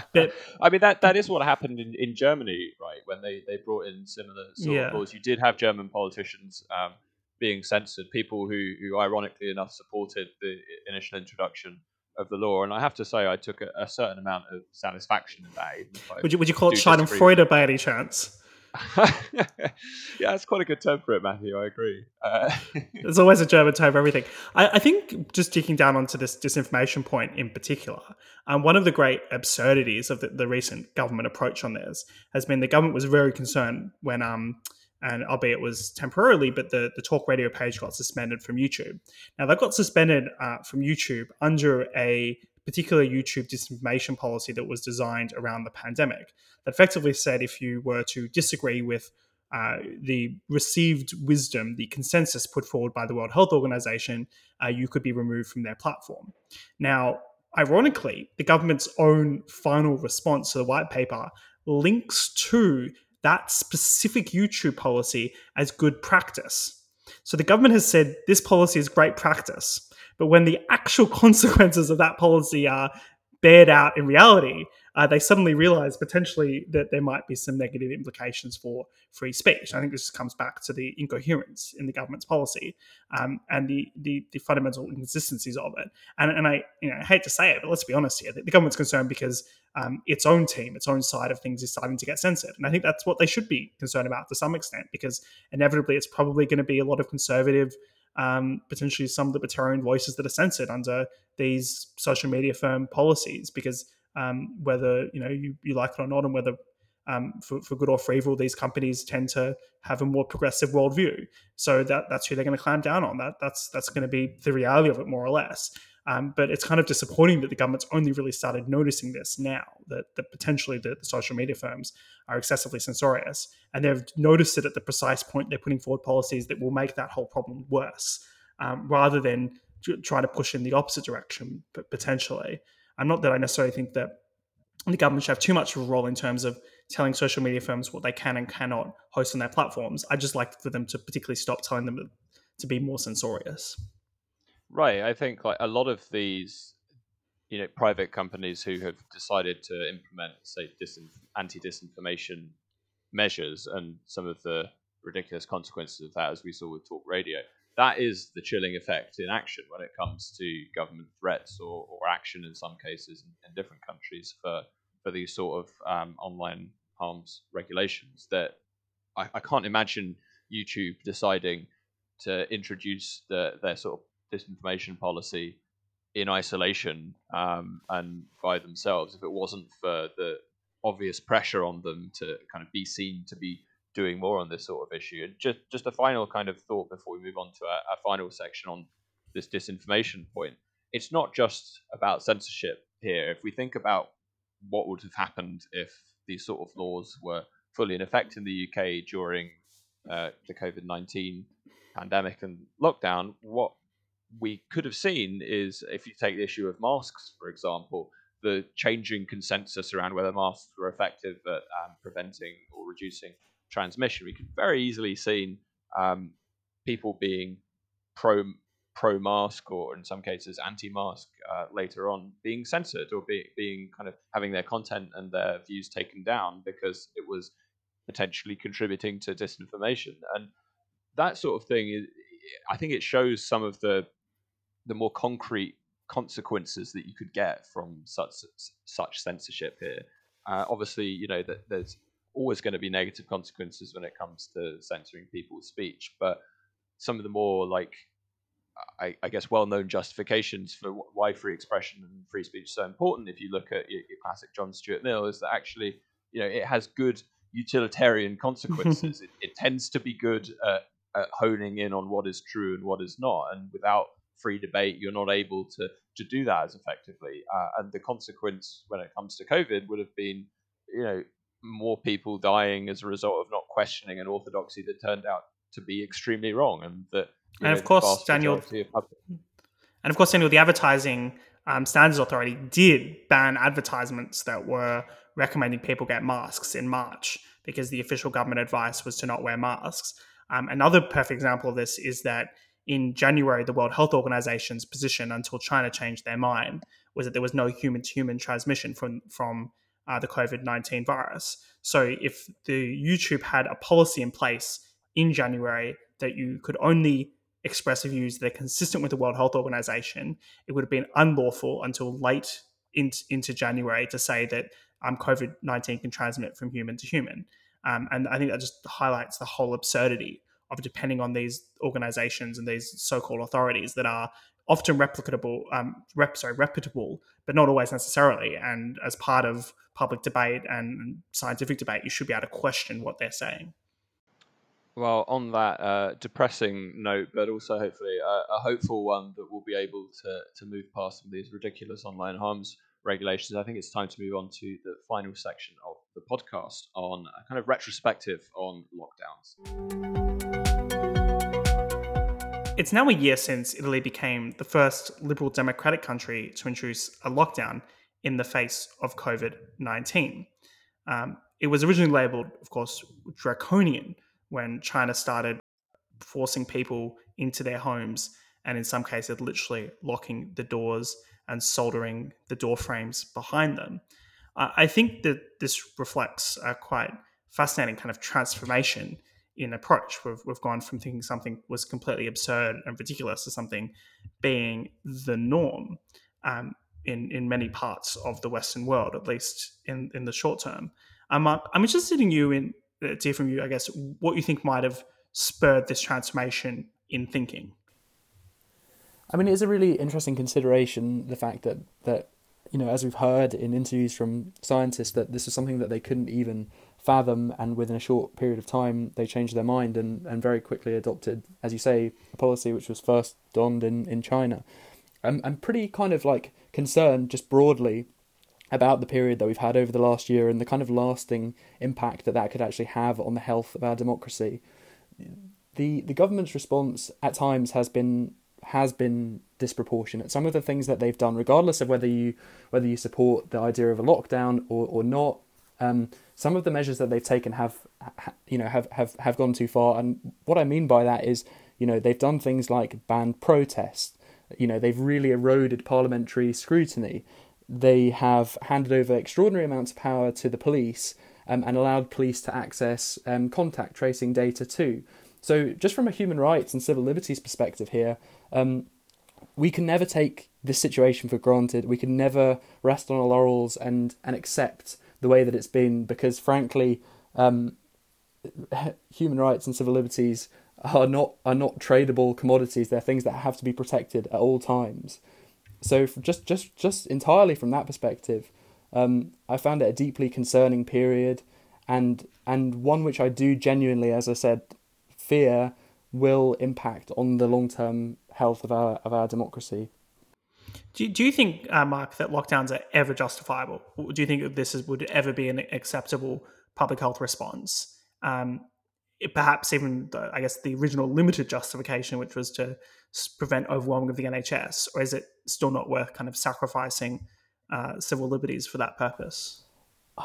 but, I mean that that is what happened in, in Germany, right? When they, they brought in similar sort yeah. of laws, you did have German politicians um, being censored, people who, who ironically enough supported the initial introduction of the law. And I have to say, I took a, a certain amount of satisfaction in that. Would you, would you call it Schadenfreude by any chance? yeah, that's quite a good term for it, Matthew. I agree. Uh, There's always a German term for everything. I, I, think just digging down onto this disinformation point in particular, um, one of the great absurdities of the, the, recent government approach on this has been the government was very concerned when um, and albeit it was temporarily, but the, the talk radio page got suspended from YouTube. Now, that got suspended uh, from YouTube under a particular YouTube disinformation policy that was designed around the pandemic that effectively said if you were to disagree with uh, the received wisdom, the consensus put forward by the World Health Organization, uh, you could be removed from their platform. Now, ironically, the government's own final response to the white paper links to that specific YouTube policy as good practice. So the government has said this policy is great practice, but when the actual consequences of that policy are bared out in reality, uh, they suddenly realize potentially that there might be some negative implications for free speech. I think this comes back to the incoherence in the government's policy um, and the, the, the fundamental inconsistencies of it. And, and I you know I hate to say it, but let's be honest here: the, government's concerned because um, its own team, its own side of things, is starting to get censored, and I think that's what they should be concerned about to some extent, because inevitably it's probably going to be a lot of conservative. Um, potentially some libertarian voices that are censored under these social media firm policies because um, whether you know you, you like it or not, and whether um, for, for good or for evil, these companies tend to have a more progressive worldview. So that that's who they're going to clamp down on. That that's that's going to be the reality of it, more or less. Um, but it's kind of disappointing that the government's only really started noticing this now. That, that potentially the, the, social media firms are excessively censorious, and they've noticed it at the precise point they're putting forward policies that will make that whole problem worse, um, rather than trying to push in the opposite direction, but potentially. I'm not that I necessarily think that the government should have too much of a role in terms of telling social media firms what they can and cannot host on their platforms. I just like for them to particularly stop telling them to be more censorious. Right. I think like a lot of these, you know, private companies who have decided to implement, say, disin- anti-disinformation measures and some of the ridiculous consequences of that, as we saw with Talk Radio, that is the chilling effect in action when it comes to government threats or, or action in some cases in, in different countries for, for these sort of um, online harms regulations that I, I, can't imagine YouTube deciding to introduce the, their sort of disinformation policy in isolation um, and by themselves if it wasn't for the obvious pressure on them to kind of be seen to be doing more on this sort of issue. And just just a final kind of thought before we move on to our, our final section on this disinformation point. It's not just about censorship here. If we think about what would have happened if these sort of laws were fully in effect in the UK during uh, the COVID 19 pandemic and lockdown, what we could have seen is if you take the issue of masks, for example, the changing consensus around whether masks were effective at um, preventing or reducing transmission. We could very easily seen um, people being pro pro mask or in some cases anti mask uh, later on being censored or be, being kind of having their content and their views taken down because it was potentially contributing to disinformation and that sort of thing is I think it shows some of the the more concrete consequences that you could get from such such censorship here. Uh, obviously, you know that there's always going to be negative consequences when it comes to censoring people's speech. But some of the more like I, I, guess well-known justifications for why free expression and free speech is so important. If you look at your, your classic John Stuart Mill, is that actually you know it has good utilitarian consequences. it, it, tends to be good at, at, honing in on what is true and what is not, and without free debate, you're not able to to do that as effectively. Uh, and the consequence when it comes to COVID would have been, you know, more people dying as a result of not questioning an orthodoxy that turned out to be extremely wrong, and that and know, of course Daniel, of and of course Daniel, the advertising um, standards authority did ban advertisements that were recommending people get masks in March because the official government advice was to not wear masks. Um, another perfect example of this is that in January, the World Health Organization's position until China changed their mind was that there was no human to human transmission from from uh, the COVID 19 virus. So if the YouTube had a policy in place in January that you could only express views that are consistent with the World Health Organization, it would have been unlawful until late in, into January to say that um, COVID 19 can transmit from human to human. Um, and I think that just highlights the whole absurdity of depending on these organizations and these so called authorities that are often replicable, um, rep, sorry, reputable, but not always necessarily. And as part of public debate and scientific debate, you should be able to question what they're saying. Well, on that uh, depressing note, but also hopefully a, a, hopeful one that we'll be able to, to move past some of these ridiculous online harms regulations, I think it's time to move on to the final section of the podcast on a kind of retrospective on lockdowns. It's now a year since Italy became the first liberal democratic country to introduce a lockdown in the face of COVID 19. Um, it was originally labeled, of course, draconian when China started forcing people into their homes and, in some cases, literally locking the doors and soldering the door frames behind them. I think that this reflects a quite fascinating kind of transformation in approach. We've, we've gone from thinking something was completely absurd and ridiculous to something being the norm um, in, in many parts of the Western world, at least in, in the short term. Um, I'm interested in you in uh, to hear from you, I guess, what you think might have spurred this transformation in thinking. I mean, it is a really interesting consideration the fact that that you know, as we've heard in interviews from scientists, that this is something that they couldn't even fathom, and within a short period of time, they changed their mind and, and very quickly adopted, as you say, a policy which was first donned in, in China. I'm, I'm pretty kind of like concerned, just broadly, about the period that we've had over the last year and the kind of lasting impact that that could actually have on the health of our democracy. The the government's response at times has been has been disproportionate. Some of the things that they've done, regardless of whether you whether you support the idea of a lockdown or, or not, um, some of the measures that they've taken have, you know, have, have, have gone too far. And what I mean by that is, you know, they've done things like ban protest. You know, they've really eroded parliamentary scrutiny. They have handed over extraordinary amounts of power to the police um, and allowed police to access um, contact tracing data too. So, just from a human rights and civil liberties perspective here, um, we can never take this situation for granted. We can never rest on our laurels and, and accept the way that it's been because, frankly, um, human rights and civil liberties are not are not tradable commodities. They're things that have to be protected at all times. So, just just just entirely from that perspective, um, I found it a deeply concerning period, and and one which I do genuinely, as I said, fear will impact on the long term health of our of our democracy. Do, do you think, uh, Mark, that lockdowns are ever justifiable? Do you think this is, would ever be an acceptable public health response? Um, it, perhaps even, the, I guess, the original limited justification, which was to prevent overwhelming of the NHS, or is it still not worth kind of sacrificing uh, civil liberties for that purpose?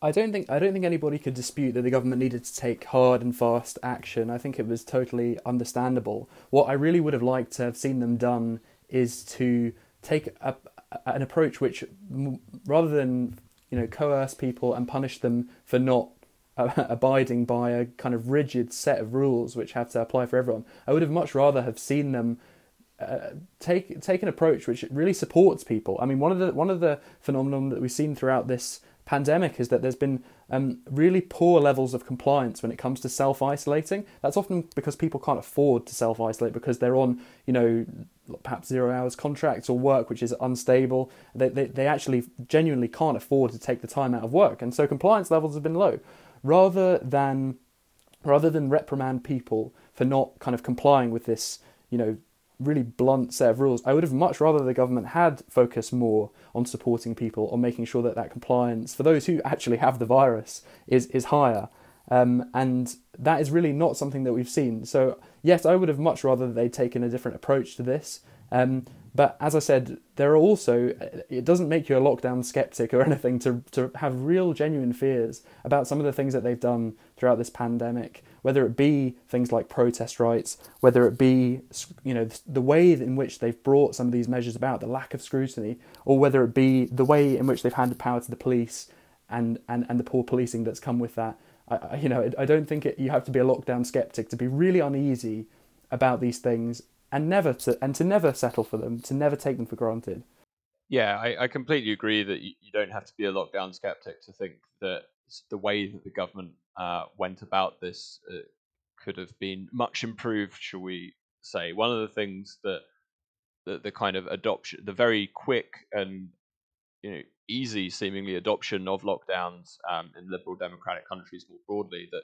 I don't think I don't think anybody could dispute that the government needed to take hard and fast action. I think it was totally understandable. What I really would have liked to have seen them done is to take a, an approach which, rather than you know coerce people and punish them for not uh, abiding by a kind of rigid set of rules which have to apply for everyone, I would have much rather have seen them uh, take take an approach which really supports people. I mean, one of the one of the phenomenon that we've seen throughout this pandemic is that there's been um, really poor levels of compliance when it comes to self isolating. That's often because people can't afford to self isolate because they're on, you know, perhaps zero hours contracts or work which is unstable. They, they, they actually genuinely can't afford to take the time out of work. And so compliance levels have been low. Rather than rather than reprimand people for not kind of complying with this, you know, really blunt set of rules. I would have much rather the government had focused more on supporting people, on making sure that that compliance for those who actually have the virus is is higher. Um, and that is really not something that we've seen. So yes, I would have much rather they'd taken a different approach to this. Um, but as I said, there are also it doesn't make you a lockdown skeptic or anything to to have real genuine fears about some of the things that they've done throughout this pandemic whether it be things like protest rights, whether it be you know the way in which they've brought some of these measures about, the lack of scrutiny, or whether it be the way in which they've handed power to the police and and, and the poor policing that's come with that. I, you know, I don't think it, you have to be a lockdown skeptic to be really uneasy about these things and never to and to never settle for them, to never take them for granted. Yeah, I, I completely agree that you, don't have to be a lockdown skeptic to think that the way that the government uh, went about this uh, could have been much improved, shall we say? One of the things that the, the kind of adoption, the very quick and you know easy seemingly adoption of lockdowns um, in liberal democratic countries more broadly, that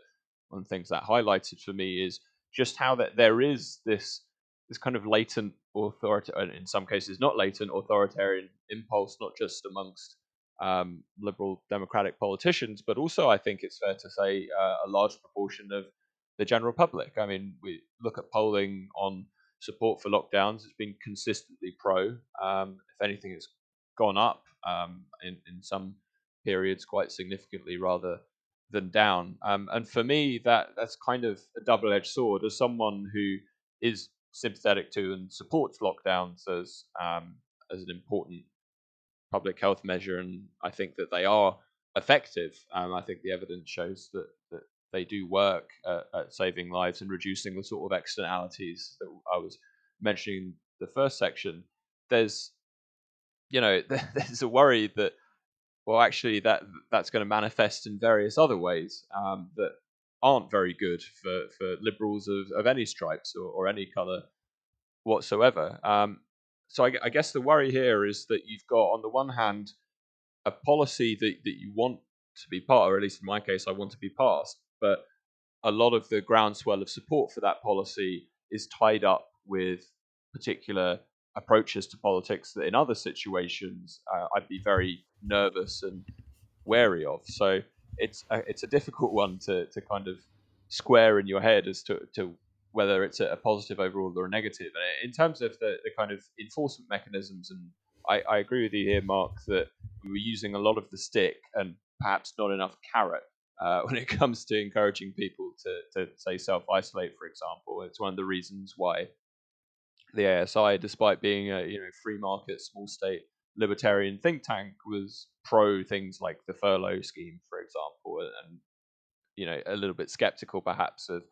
one of the things that highlighted for me is just how that there is this this kind of latent authority, in some cases not latent authoritarian impulse, not just amongst um, liberal democratic politicians, but also I think it's fair to say uh, a large proportion of the general public. I mean, we look at polling on support for lockdowns. It's been consistently pro. Um, if anything, it's gone up um, in in some periods quite significantly rather than down. Um, and for me, that that's kind of a double-edged sword. As someone who is sympathetic to and supports lockdowns as um, as an important public health measure, and I think that they are effective. Um, I think the evidence shows that that they do work at, at, saving lives and reducing the sort of externalities that I was mentioning in the first section. There's you know there's a worry that well actually that that's going to manifest in various other ways um, that aren't very good for, for liberals of, of any stripes or, or any colour whatsoever. Um, so I, I, guess the worry here is that you've got on the one hand a policy that, that you want to be part, or at least in my case, I want to be passed, but a lot of the groundswell of support for that policy is tied up with particular approaches to politics that in other situations uh, I'd be very nervous and wary of. So it's a, it's a difficult one to, to kind of square in your head as to, to whether it's a, positive overall or a negative. In terms of the, the kind of enforcement mechanisms, and I, I agree with you here, Mark, that we were using a lot of the stick and perhaps not enough carrot uh, when it comes to encouraging people to, to say self isolate, for example. It's one of the reasons why the ASI, despite being a you know free market, small state libertarian think tank, was pro things like the furlough scheme, for example, and you know a little bit skeptical perhaps of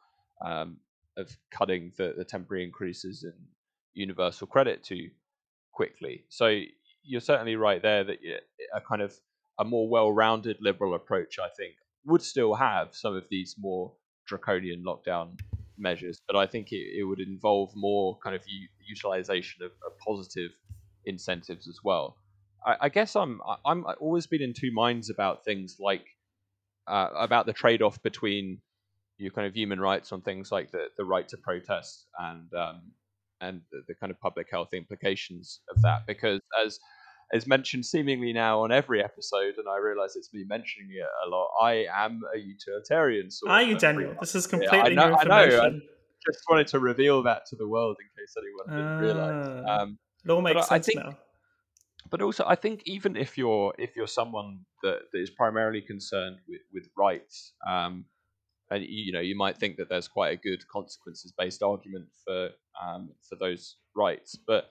um, of cutting the, the temporary increases in universal credit too quickly. So you're certainly right there that a kind of a more well-rounded liberal approach, I think, would still have some of these more draconian lockdown measures, but I think it, it would involve more kind of u- utilization of, of, positive incentives as well. I, I guess I'm I'm I've always been in two minds about things like uh, about the trade-off between your kind of human rights on things like the, the right to protest and um, and the, the, kind of public health implications of that. Because as as mentioned seemingly now on every episode, and I realize it's me mentioning it a lot, I am a utilitarian. Sort Are you, Daniel? This is completely yeah, I know, new information. I know. I just wanted to reveal that to the world in case anyone didn't uh, realize. Ah. Um, it all makes sense think, now. But also, I think even if you're if you're someone that, that is primarily concerned with with rights, um, and you know you might think that there's quite a good consequences based argument for um, for those rights, but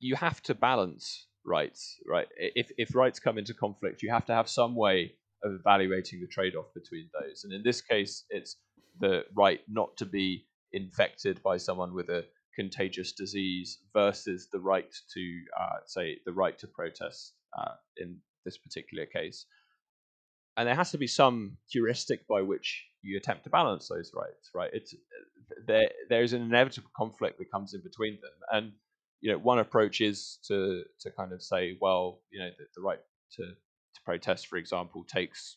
you have to balance rights, right? If if rights come into conflict, you have to have some way of evaluating the trade-off between those. And in this case, it's the right not to be infected by someone with a contagious disease versus the right to, uh, say, the right to protest uh, in this particular case. And there has to be some heuristic by which you attempt to balance those rights, right? It's there. There's an inevitable conflict that comes in between them, and you know, one approach is to to kind of say, well, you know, the, the right to to protest, for example, takes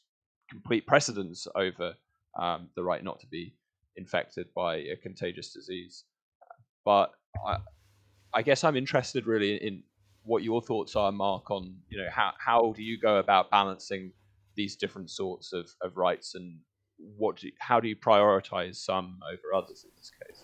complete precedence over um, the right not to be infected by a contagious disease. But I, I guess I'm interested really in what your thoughts are, Mark, on you know how how do you go about balancing these different sorts of, of rights and what do how do you prioritize some over others in this case?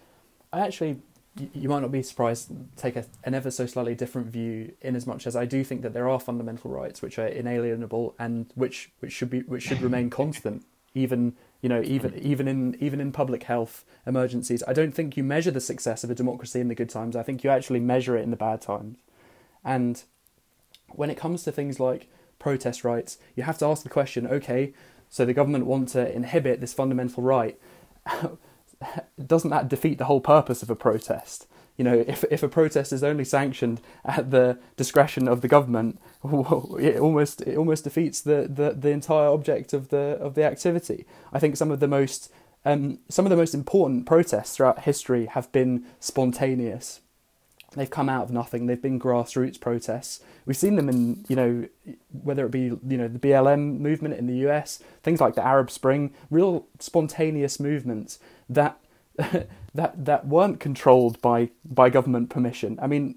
I actually you might not be surprised to take a, an ever so slightly different view in as much as I do think that there are fundamental rights which are inalienable and which which should be which should remain constant even you know even even in even in public health emergencies. I don't think you measure the success of a democracy in the good times. I think you actually measure it in the bad times. And when it comes to things like protest rights you have to ask the question okay so the government want to inhibit this fundamental right doesn't that defeat the whole purpose of a protest? You know, if if a protest is only sanctioned at the discretion of the government, it almost it almost defeats the, the, the entire object of the of the activity. I think some of the most um, some of the most important protests throughout history have been spontaneous. They've come out of nothing. They've been grassroots protests. We've seen them in, you know, whether it be, you know, the BLM movement in the US, things like the Arab Spring, real spontaneous movements that that that weren't controlled by by government permission. I mean,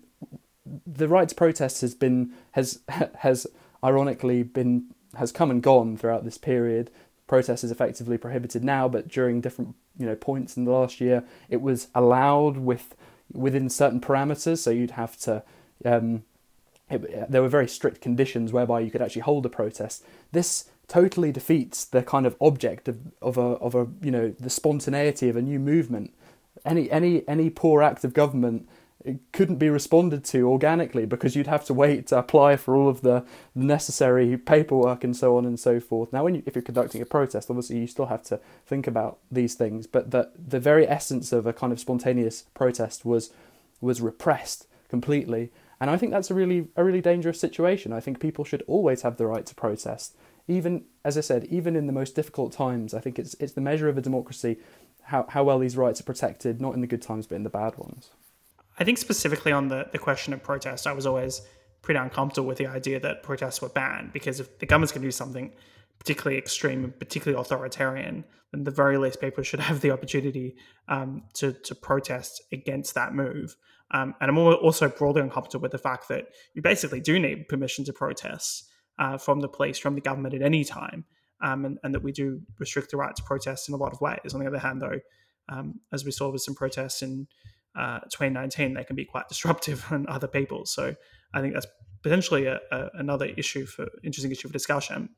the rights protest has been has has ironically been has come and gone throughout this period. Protest is effectively prohibited now, but during different you know points in the last year, it was allowed with within certain parameters. So you'd have to. Um, it, there were very strict conditions whereby you could actually hold a protest. This totally defeats the kind of object of, of a of a you know the spontaneity of a new movement. Any any any poor act of government couldn't be responded to organically because you'd have to wait to apply for all of the necessary paperwork and so on and so forth. Now, when you, if you're conducting a protest, obviously you still have to think about these things, but the the very essence of a kind of spontaneous protest was was repressed completely, and I think that's a really a really dangerous situation. I think people should always have the right to protest, even as I said, even in the most difficult times. I think it's it's the measure of a democracy how how well these rights are protected, not in the good times but in the bad ones. I think specifically on the, the question of protest, I was always pretty uncomfortable with the idea that protests were banned because if the government's going to do something particularly extreme and particularly authoritarian, then the very least people should have the opportunity um, to, to protest against that move. Um, and I'm also broadly uncomfortable with the fact that you basically do need permission to protest uh, from the police, from the government at any time, um, and, and, that we do restrict the right to protest in a lot of ways. On the other hand, though, um, as we saw with some protests in uh, 2019, they can be quite disruptive on other people. So I think that's potentially a, a, another issue for interesting issue for discussion.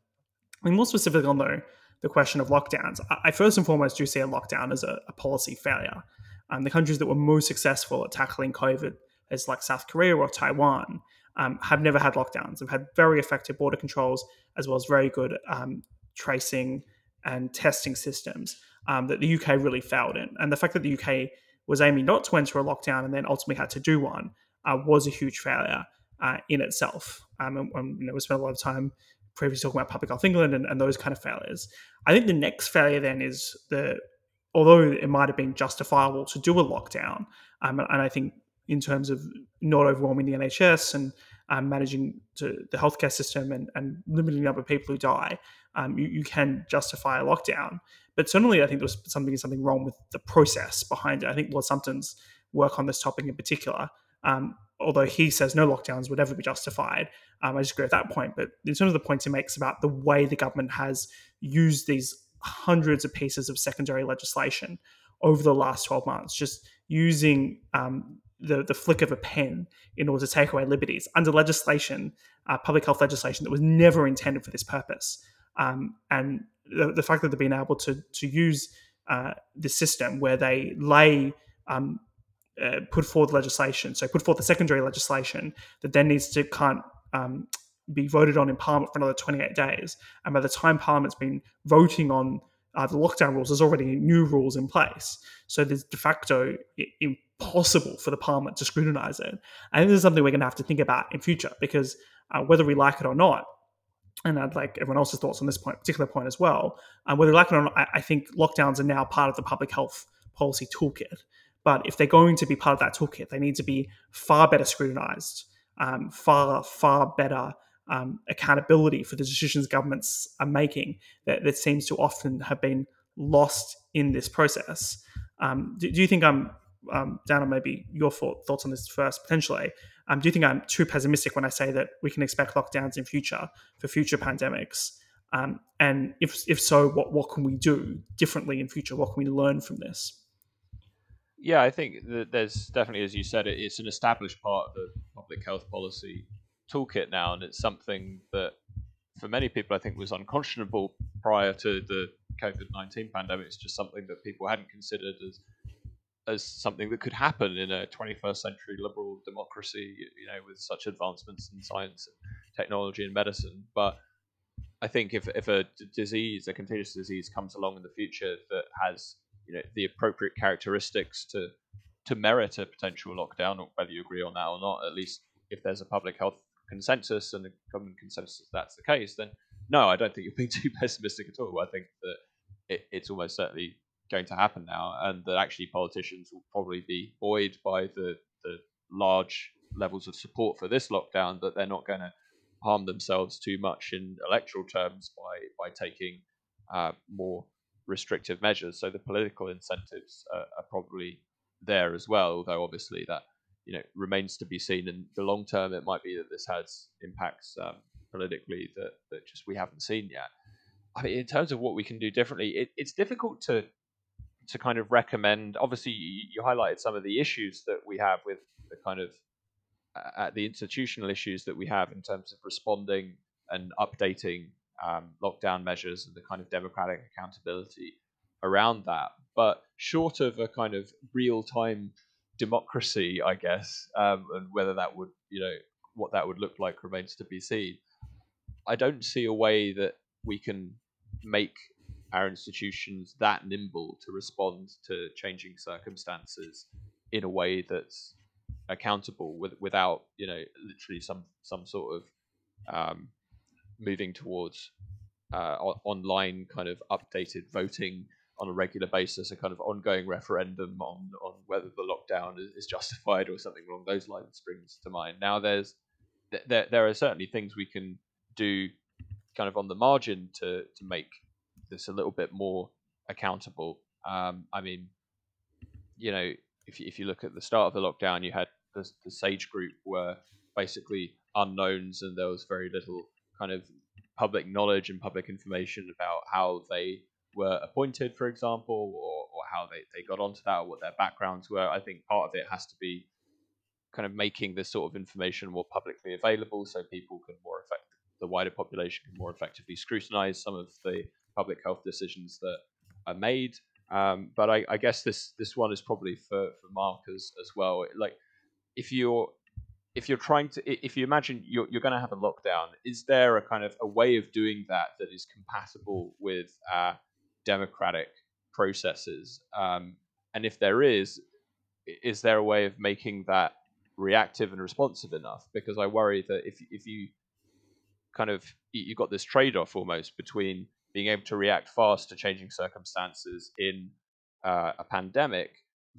I mean, more specifically on the, the question of lockdowns, I, I first and foremost do see a lockdown as a, a policy failure. Um, the countries that were most successful at tackling COVID, as like South Korea or Taiwan, um, have never had lockdowns. They've had very effective border controls as well as very good um, tracing and testing systems um, that the UK really failed in. And the fact that the UK was aiming not to enter a lockdown and then ultimately had to do one uh, was a huge failure uh, in itself. Um, and, and, you know, we spent a lot of time previously talking about Public Health England and, and those kind of failures. I think the next failure then is the, although it might have been justifiable to do a lockdown, um, and I think in terms of not overwhelming the NHS and um, managing to the healthcare system and, and, limiting the number of people who die, um, you, you, can justify a lockdown. But certainly, I think there was something something wrong with the process behind it. I think Lord Sumption's work on this topic in particular, um, although he says no lockdowns would ever be justified, um, I disagree at that point. But in terms of the points he makes about the way the government has used these hundreds of pieces of secondary legislation over the last 12 months, just using um, the, the flick of a pen in order to take away liberties under legislation, uh, public health legislation that was never intended for this purpose. Um, and the, the, fact that they've been able to, to use uh, the system where they lay um, uh, put forward legislation, so put forth the secondary legislation that then needs to can't um, be voted on in Parliament for another 28 days. And by the time Parliament's been voting on uh, the lockdown rules, there's already new rules in place. So there's de facto impossible for the Parliament to scrutinise it. Think this is something we're going to have to think about in future because uh, whether we like it or not, and I'd like everyone else's thoughts on this point, particular point as well. Um, whether we like it or not, I, I think lockdowns are now part of the public health policy toolkit. But if they're going to be part of that toolkit, they need to be far better scrutinised, um, far far better um, accountability for the decisions governments are making that, that seems to often have been lost in this process. Um, do, do, you think I'm, um, Dana, maybe your thoughts on this first, potentially? Um, do you think I'm too pessimistic when I say that we can expect lockdowns in future for future pandemics? Um, and if if so, what what can we do differently in future? What can we learn from this? Yeah, I think that there's definitely, as you said, it's an established part of the public health policy toolkit now, and it's something that for many people I think was unconscionable prior to the COVID nineteen pandemic. It's just something that people hadn't considered as as something that could happen in a 21st century liberal democracy, you know, with such advancements in science and technology and medicine. But I think if, if a disease, a contagious disease, comes along in the future that has, you know, the appropriate characteristics to to merit a potential lockdown, or whether you agree on that or not, at least if there's a public health consensus and a common consensus that's the case, then no, I don't think you're being too pessimistic at all. I think that it, it's almost certainly going to happen now, and that actually politicians will probably be buoyed by the, the large levels of support for this lockdown that they're not going to harm themselves too much in electoral terms by by taking uh, more restrictive measures. So the political incentives are, are probably there as well, although obviously that you know remains to be seen. In the long term, it might be that this has impacts um, politically that that just we haven't seen yet. I mean, in terms of what we can do differently, it, it's difficult to to kind of recommend. Obviously, you, you highlighted some of the issues that we have with the kind of uh, the institutional issues that we have in terms of responding and updating um, lockdown measures and the kind of democratic accountability around that. But short of a kind of real time democracy, I guess, um, and whether that would, you know, what that would look like remains to be seen. I don't see a way that we can make our institutions that nimble to respond to changing circumstances in a way that's accountable with, without you know literally some some sort of um, moving towards uh, online kind of updated voting on a regular basis, a kind of ongoing referendum on on whether the lockdown is, justified or something along those lines springs to mind. Now, there's there there are certainly things we can do, kind of on the margin to to make this a little bit more accountable. Um, I mean, you know, if you, if you look at the start of the lockdown, you had the, the Sage Group were basically unknowns, and there was very little kind of public knowledge and public information about how they were appointed, for example, or, or how they, they got onto that, or what their backgrounds were. I think part of it has to be kind of making this sort of information more publicly available so people can more effect the wider population can more effectively scrutinize some of the public health decisions that are made. Um, but I, I, guess this this one is probably for, for Mark as, as well. Like if you're if you're trying to if you imagine you're, you're going to have a lockdown is there a kind of a way of doing that that is compatible with uh, democratic processes um, and if there is is there a way of making that reactive and responsive enough because i worry that if if you kind of you got this trade-off almost between being able to react fast to changing circumstances in uh, a pandemic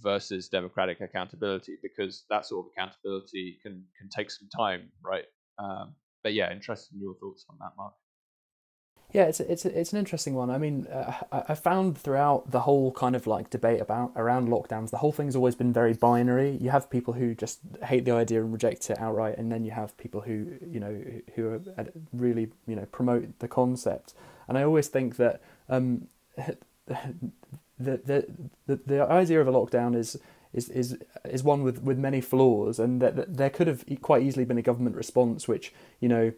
versus democratic accountability because that sort of accountability can can take some time, right? Um, but yeah, interested in your thoughts on that, Mark. Yeah, it's it's it's an interesting one. I mean, uh, I found throughout the whole kind of like debate about around lockdowns, the whole thing's always been very binary. You have people who just hate the idea and reject it outright, and then you have people who you know who are, uh, really you know promote the concept. And I always think that um, the, the the the idea of a lockdown is is is is one with, with many flaws, and that, that there could have quite easily been a government response which you know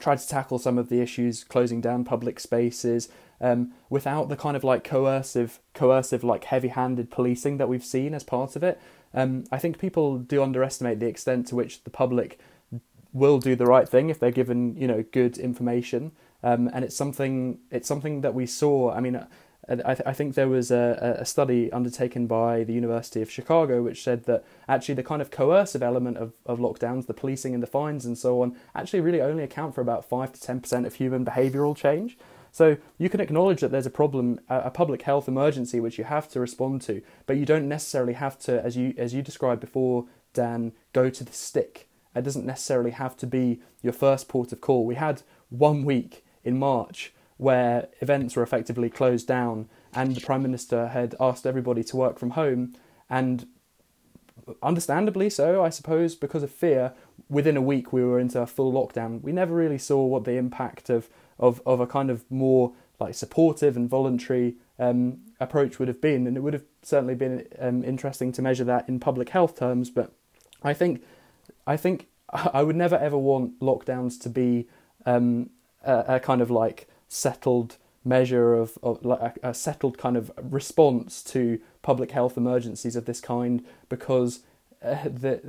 tried to tackle some of the issues, closing down public spaces, um, without the kind of like coercive, coercive like heavy-handed policing that we've seen as part of it. Um, I think people do underestimate the extent to which the public will do the right thing if they're given you know good information. Um, and it's something it's something that we saw. I mean, I, th- I, think there was a, a, study undertaken by the University of Chicago which said that actually the kind of coercive element of, of lockdowns, the policing and the fines and so on, actually really only account for about 5 to 10% of human behavioural change. So you can acknowledge that there's a problem, a public health emergency which you have to respond to, but you don't necessarily have to, as you as you described before, Dan, go to the stick. It doesn't necessarily have to be your first port of call. We had one week in March where events were effectively closed down and the Prime Minister had asked everybody to work from home. And understandably so, I suppose, because of fear, within a week we were into a full lockdown. We never really saw what the impact of, of, of a kind of more like supportive and voluntary um, approach would have been. And it would have certainly been um, interesting to measure that in public health terms. But I think, I think I would never ever want lockdowns to be um, a, a kind of like settled measure of, of like a, a, settled kind of response to public health emergencies of this kind because uh, the,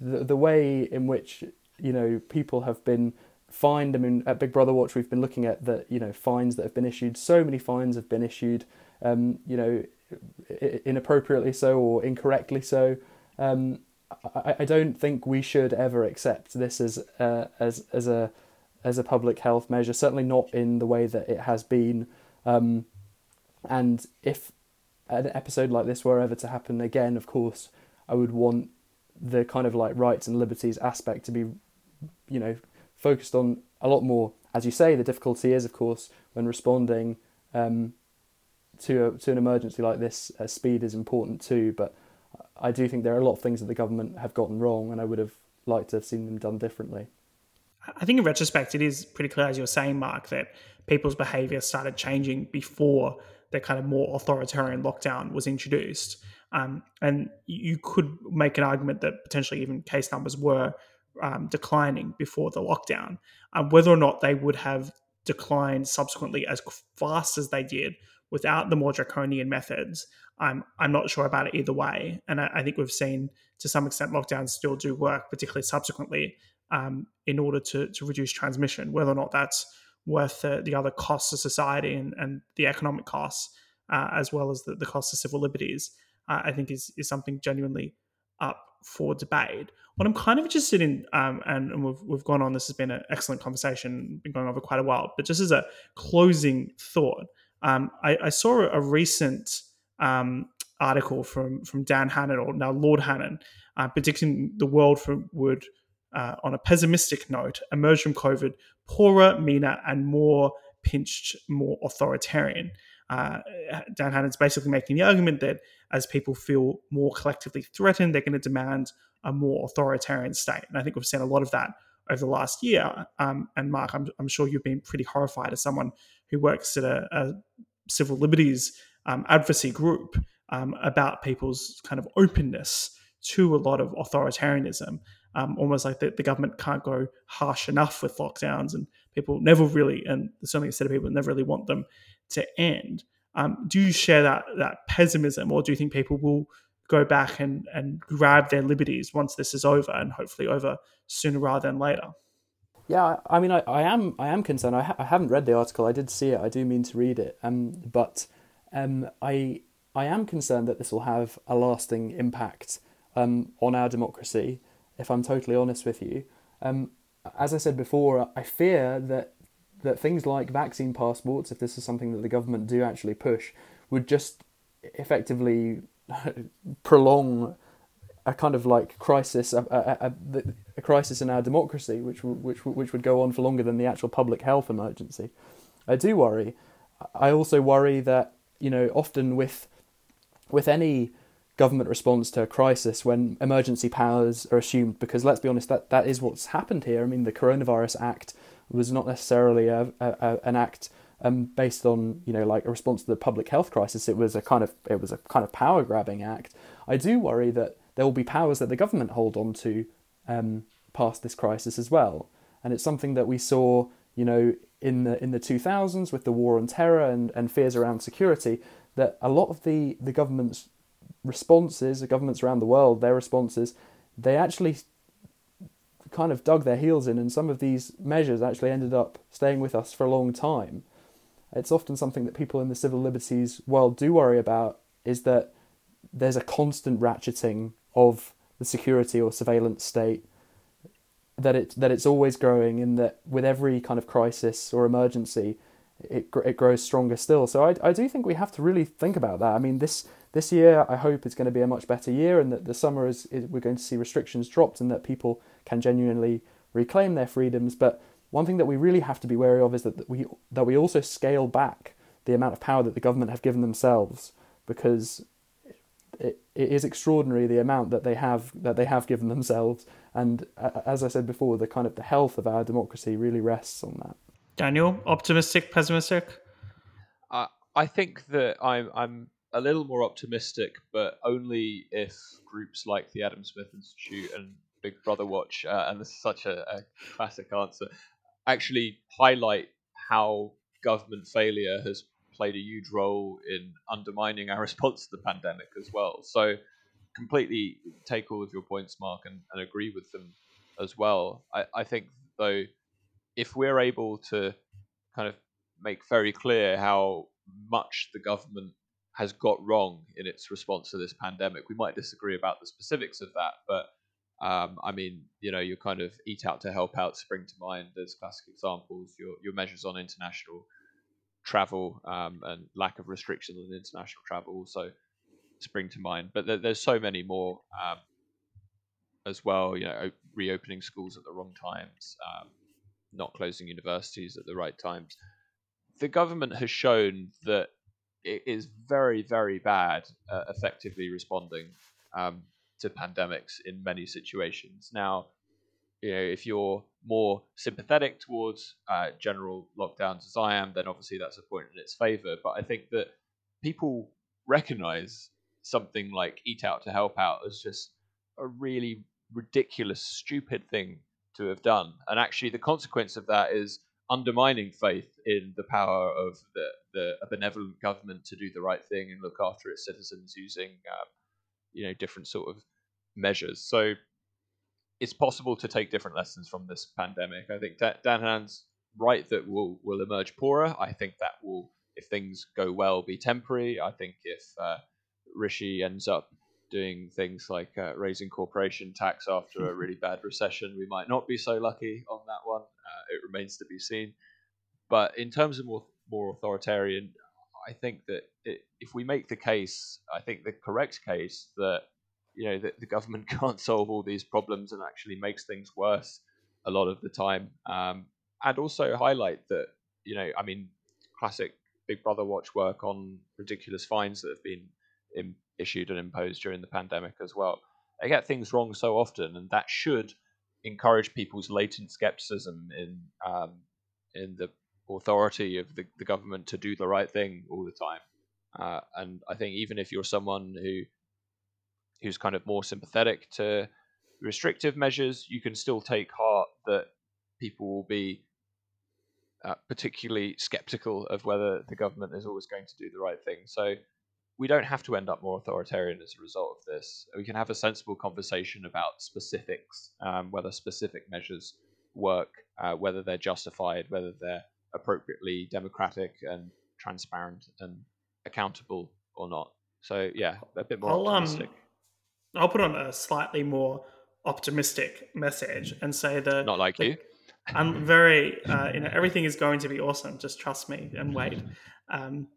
the the way in which you know people have been fined. I mean, at Big Brother Watch, we've been looking at the you know fines that have been issued. So many fines have been issued, um, you know, inappropriately so or incorrectly so. Um, I, I don't think we should ever accept this as uh, as as a as a public health measure, certainly not in the way that it has been. Um, and if an episode like this were ever to happen again, of course, I would want the kind of like rights and liberties aspect to be, you know, focused on a lot more. As you say, the difficulty is, of course, when responding um, to a, to an emergency like this, uh, speed is important too. But I do think there are a lot of things that the government have gotten wrong, and I would have liked to have seen them done differently. I think in retrospect, it is pretty clear, as you're saying, Mark, that people's behaviour started changing before the kind of more authoritarian lockdown was introduced. Um, and you could make an argument that potentially even case numbers were um, declining before the lockdown. Um, whether or not they would have declined subsequently as fast as they did without the more draconian methods, I'm I'm not sure about it either way. And I, I think we've seen to some extent lockdowns still do work, particularly subsequently, um, in order to to reduce transmission. Whether or not that's worth the, the other costs of society and, and the economic costs, uh, as well as the, the cost of civil liberties, uh, I think is is something genuinely up for debate. What I'm kind of interested in, um, and, and, we've, we've gone on, this has been an excellent conversation, been going over quite a while, but just as a closing thought, um, I, I, saw a recent um, article from, from Dan Hannan, or now Lord Hannan, uh, predicting the world would, uh, on a pessimistic note, emerge from COVID poorer, meaner, and more pinched, more authoritarian. Uh, Dan Hannan's basically making the argument that as people feel more collectively threatened, they're going to demand a more authoritarian state. And I think we've seen a lot of that over the last year. Um, and Mark, I'm, I'm, sure you've been pretty horrified as someone who works at a, a civil liberties um, advocacy group um, about people's kind of openness to a lot of authoritarianism. Um, almost like the, the, government can't go harsh enough with lockdowns, and people never really, and certainly a set of people never really want them to end. Um, do you share that that pessimism, or do you think people will go back and, and grab their liberties once this is over, and hopefully over sooner rather than later? Yeah, I mean, I, I am I am concerned. I, ha- I haven't read the article. I did see it. I do mean to read it. Um, but um, I I am concerned that this will have a lasting impact um, on our democracy. If I'm totally honest with you, um, as I said before, I fear that that things like vaccine passports, if this is something that the government do actually push, would just effectively prolong a kind of like crisis, a, a, a, a, crisis in our democracy, which which which would go on for longer than the actual public health emergency. I do worry. I also worry that you know often with with any government response to a crisis when emergency powers are assumed, because let's be honest, that that is what's happened here. I mean, the Coronavirus Act was not necessarily a, a, an act um, based on you know like a response to the public health crisis. It was a kind of it was a kind of power grabbing act. I do worry that there will be powers that the government hold on to um, past this crisis as well, and it's something that we saw you know in the in the 2000s with the war on terror and, and fears around security that a lot of the the government's responses, governments around the world, their responses, they actually kind of dug their heels in, and some of these measures actually ended up staying with us for a long time. It's often something that people in the civil liberties world do worry about is that there's a constant ratcheting of the security or surveillance state that it that it's always growing and that with every kind of crisis or emergency it it grows stronger still so I, I do think we have to really think about that I mean this this year I hope it's going to be a much better year and that the summer is, is we're going to see restrictions dropped and that people can genuinely reclaim their freedoms. But one thing that we really have to be wary of is that we that we also scale back the amount of power that the government have given themselves because it, it is extraordinary the amount that they have that they have given themselves and uh, as I said before the kind of the health of our democracy really rests on that. Daniel, optimistic, pessimistic? Uh, I think that I'm I'm a little more optimistic, but only if groups like the Adam Smith Institute and Big Brother watch, uh, and this is such a, a classic answer, actually highlight how government failure has played a huge role in undermining our response to the pandemic as well. So, completely take all of your points, Mark, and, and agree with them as well. I, I think, though, if we're able to kind of make very clear how much the government has got wrong in its response to this pandemic, we might disagree about the specifics of that, but um, I mean, you know, your kind of eat out to help out spring to mind as classic examples. Your your measures on international travel um, and lack of restrictions on international travel also spring to mind. But there, there's so many more um, as well. You know, reopening schools at the wrong times, um, not closing universities at the right times. The government has shown that it is very, very bad at effectively responding um, to pandemics in many situations. Now, you know, if you're more sympathetic towards uh, general lockdowns as I am, then obviously that's a point in its favour. But I think that people recognize something like Eat Out to Help Out as just a really ridiculous, stupid thing to have done. And actually, the consequence of that is undermining faith in the power of the, the a benevolent government to do the right thing and look after its citizens using, um, you know, different sort of measures. So it's possible to take different lessons from this pandemic. I think Dan Hannan's right that we'll will emerge poorer. I think that will, if things go well, be temporary. I think if uh, Rishi ends up doing things like uh, raising corporation tax after a really bad recession, we might not be so lucky on that one. It remains to be seen. But in terms of more more authoritarian, I think that it, if we make the case, I think the correct case that you know that the government can't solve all these problems and actually makes things worse a lot of the time, um, and also highlight that you know, I mean, classic Big Brother watch work on ridiculous fines that have been in, issued and imposed during the pandemic as well. They get things wrong so often, and that should encourage people's latent skepticism in um, in the authority of the, the government to do the right thing all the time. Uh, and I think even if you're someone who who's kind of more sympathetic to restrictive measures, you can still take heart that people will be uh, particularly skeptical of whether the government is always going to do the right thing. So we don't have to end up more authoritarian as a result of this. We can have a sensible conversation about specifics, um, whether specific measures work, uh, whether they're justified, whether they're appropriately democratic and transparent and accountable or not. So yeah, a bit more I'll, um, optimistic. Um, I'll put on a slightly more optimistic message and say that not like you. I'm very, uh, you know, everything is going to be awesome. Just trust me and wait. Um,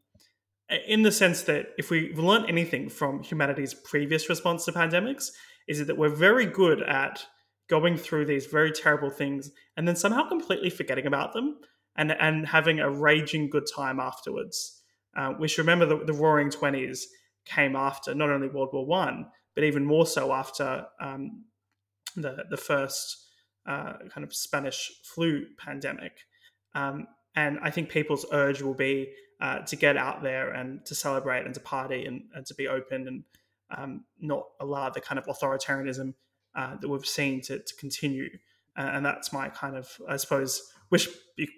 in the sense that if we've learned anything from humanity's previous response to pandemics, is it that we're very good at going through these very terrible things and then somehow completely forgetting about them and, and having a raging good time afterwards. Uh, we should remember the, the Roaring Twenties came after not only World War One, but even more so after um, the the first uh, kind of Spanish flu pandemic. Um, and I think people's urge will be uh, to get out there and to celebrate and to party and, and to be open and um, not allow the kind of authoritarianism uh, that we've seen to, to continue. Uh, and that's my kind of, I suppose, wish.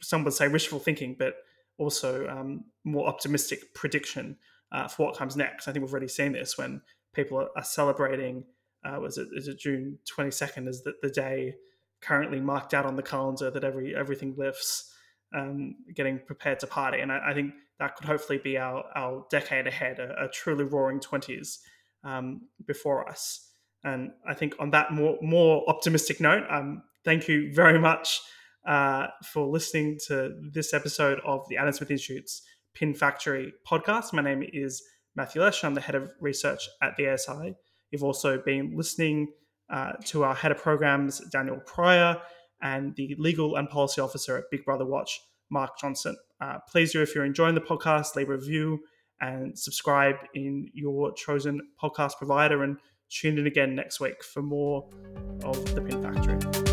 Some would say wishful thinking, but also um, more optimistic prediction uh, for what comes next. I think we've already seen this when people are, are celebrating. Uh, was it is it June twenty second? Is that the day currently marked out on the calendar that every everything lifts? um, getting prepared to party. And I, I, think that could hopefully be our, our decade ahead, a, a truly roaring 20s um, before us. And I think on that more, more optimistic note, um, thank you very much uh, for listening to this episode of the Adam Smith Institute's Pin Factory podcast. My name is Matthew Lesh. I'm the head of research at the ASI. You've also been listening uh, to our head of programs, Daniel Pryor, and the legal and policy officer at Big Brother Watch, Mark Johnson. Uh, please do, if you're enjoying the podcast, leave a review and subscribe in your chosen podcast provider and tune in again next week for more of the Pin Factory.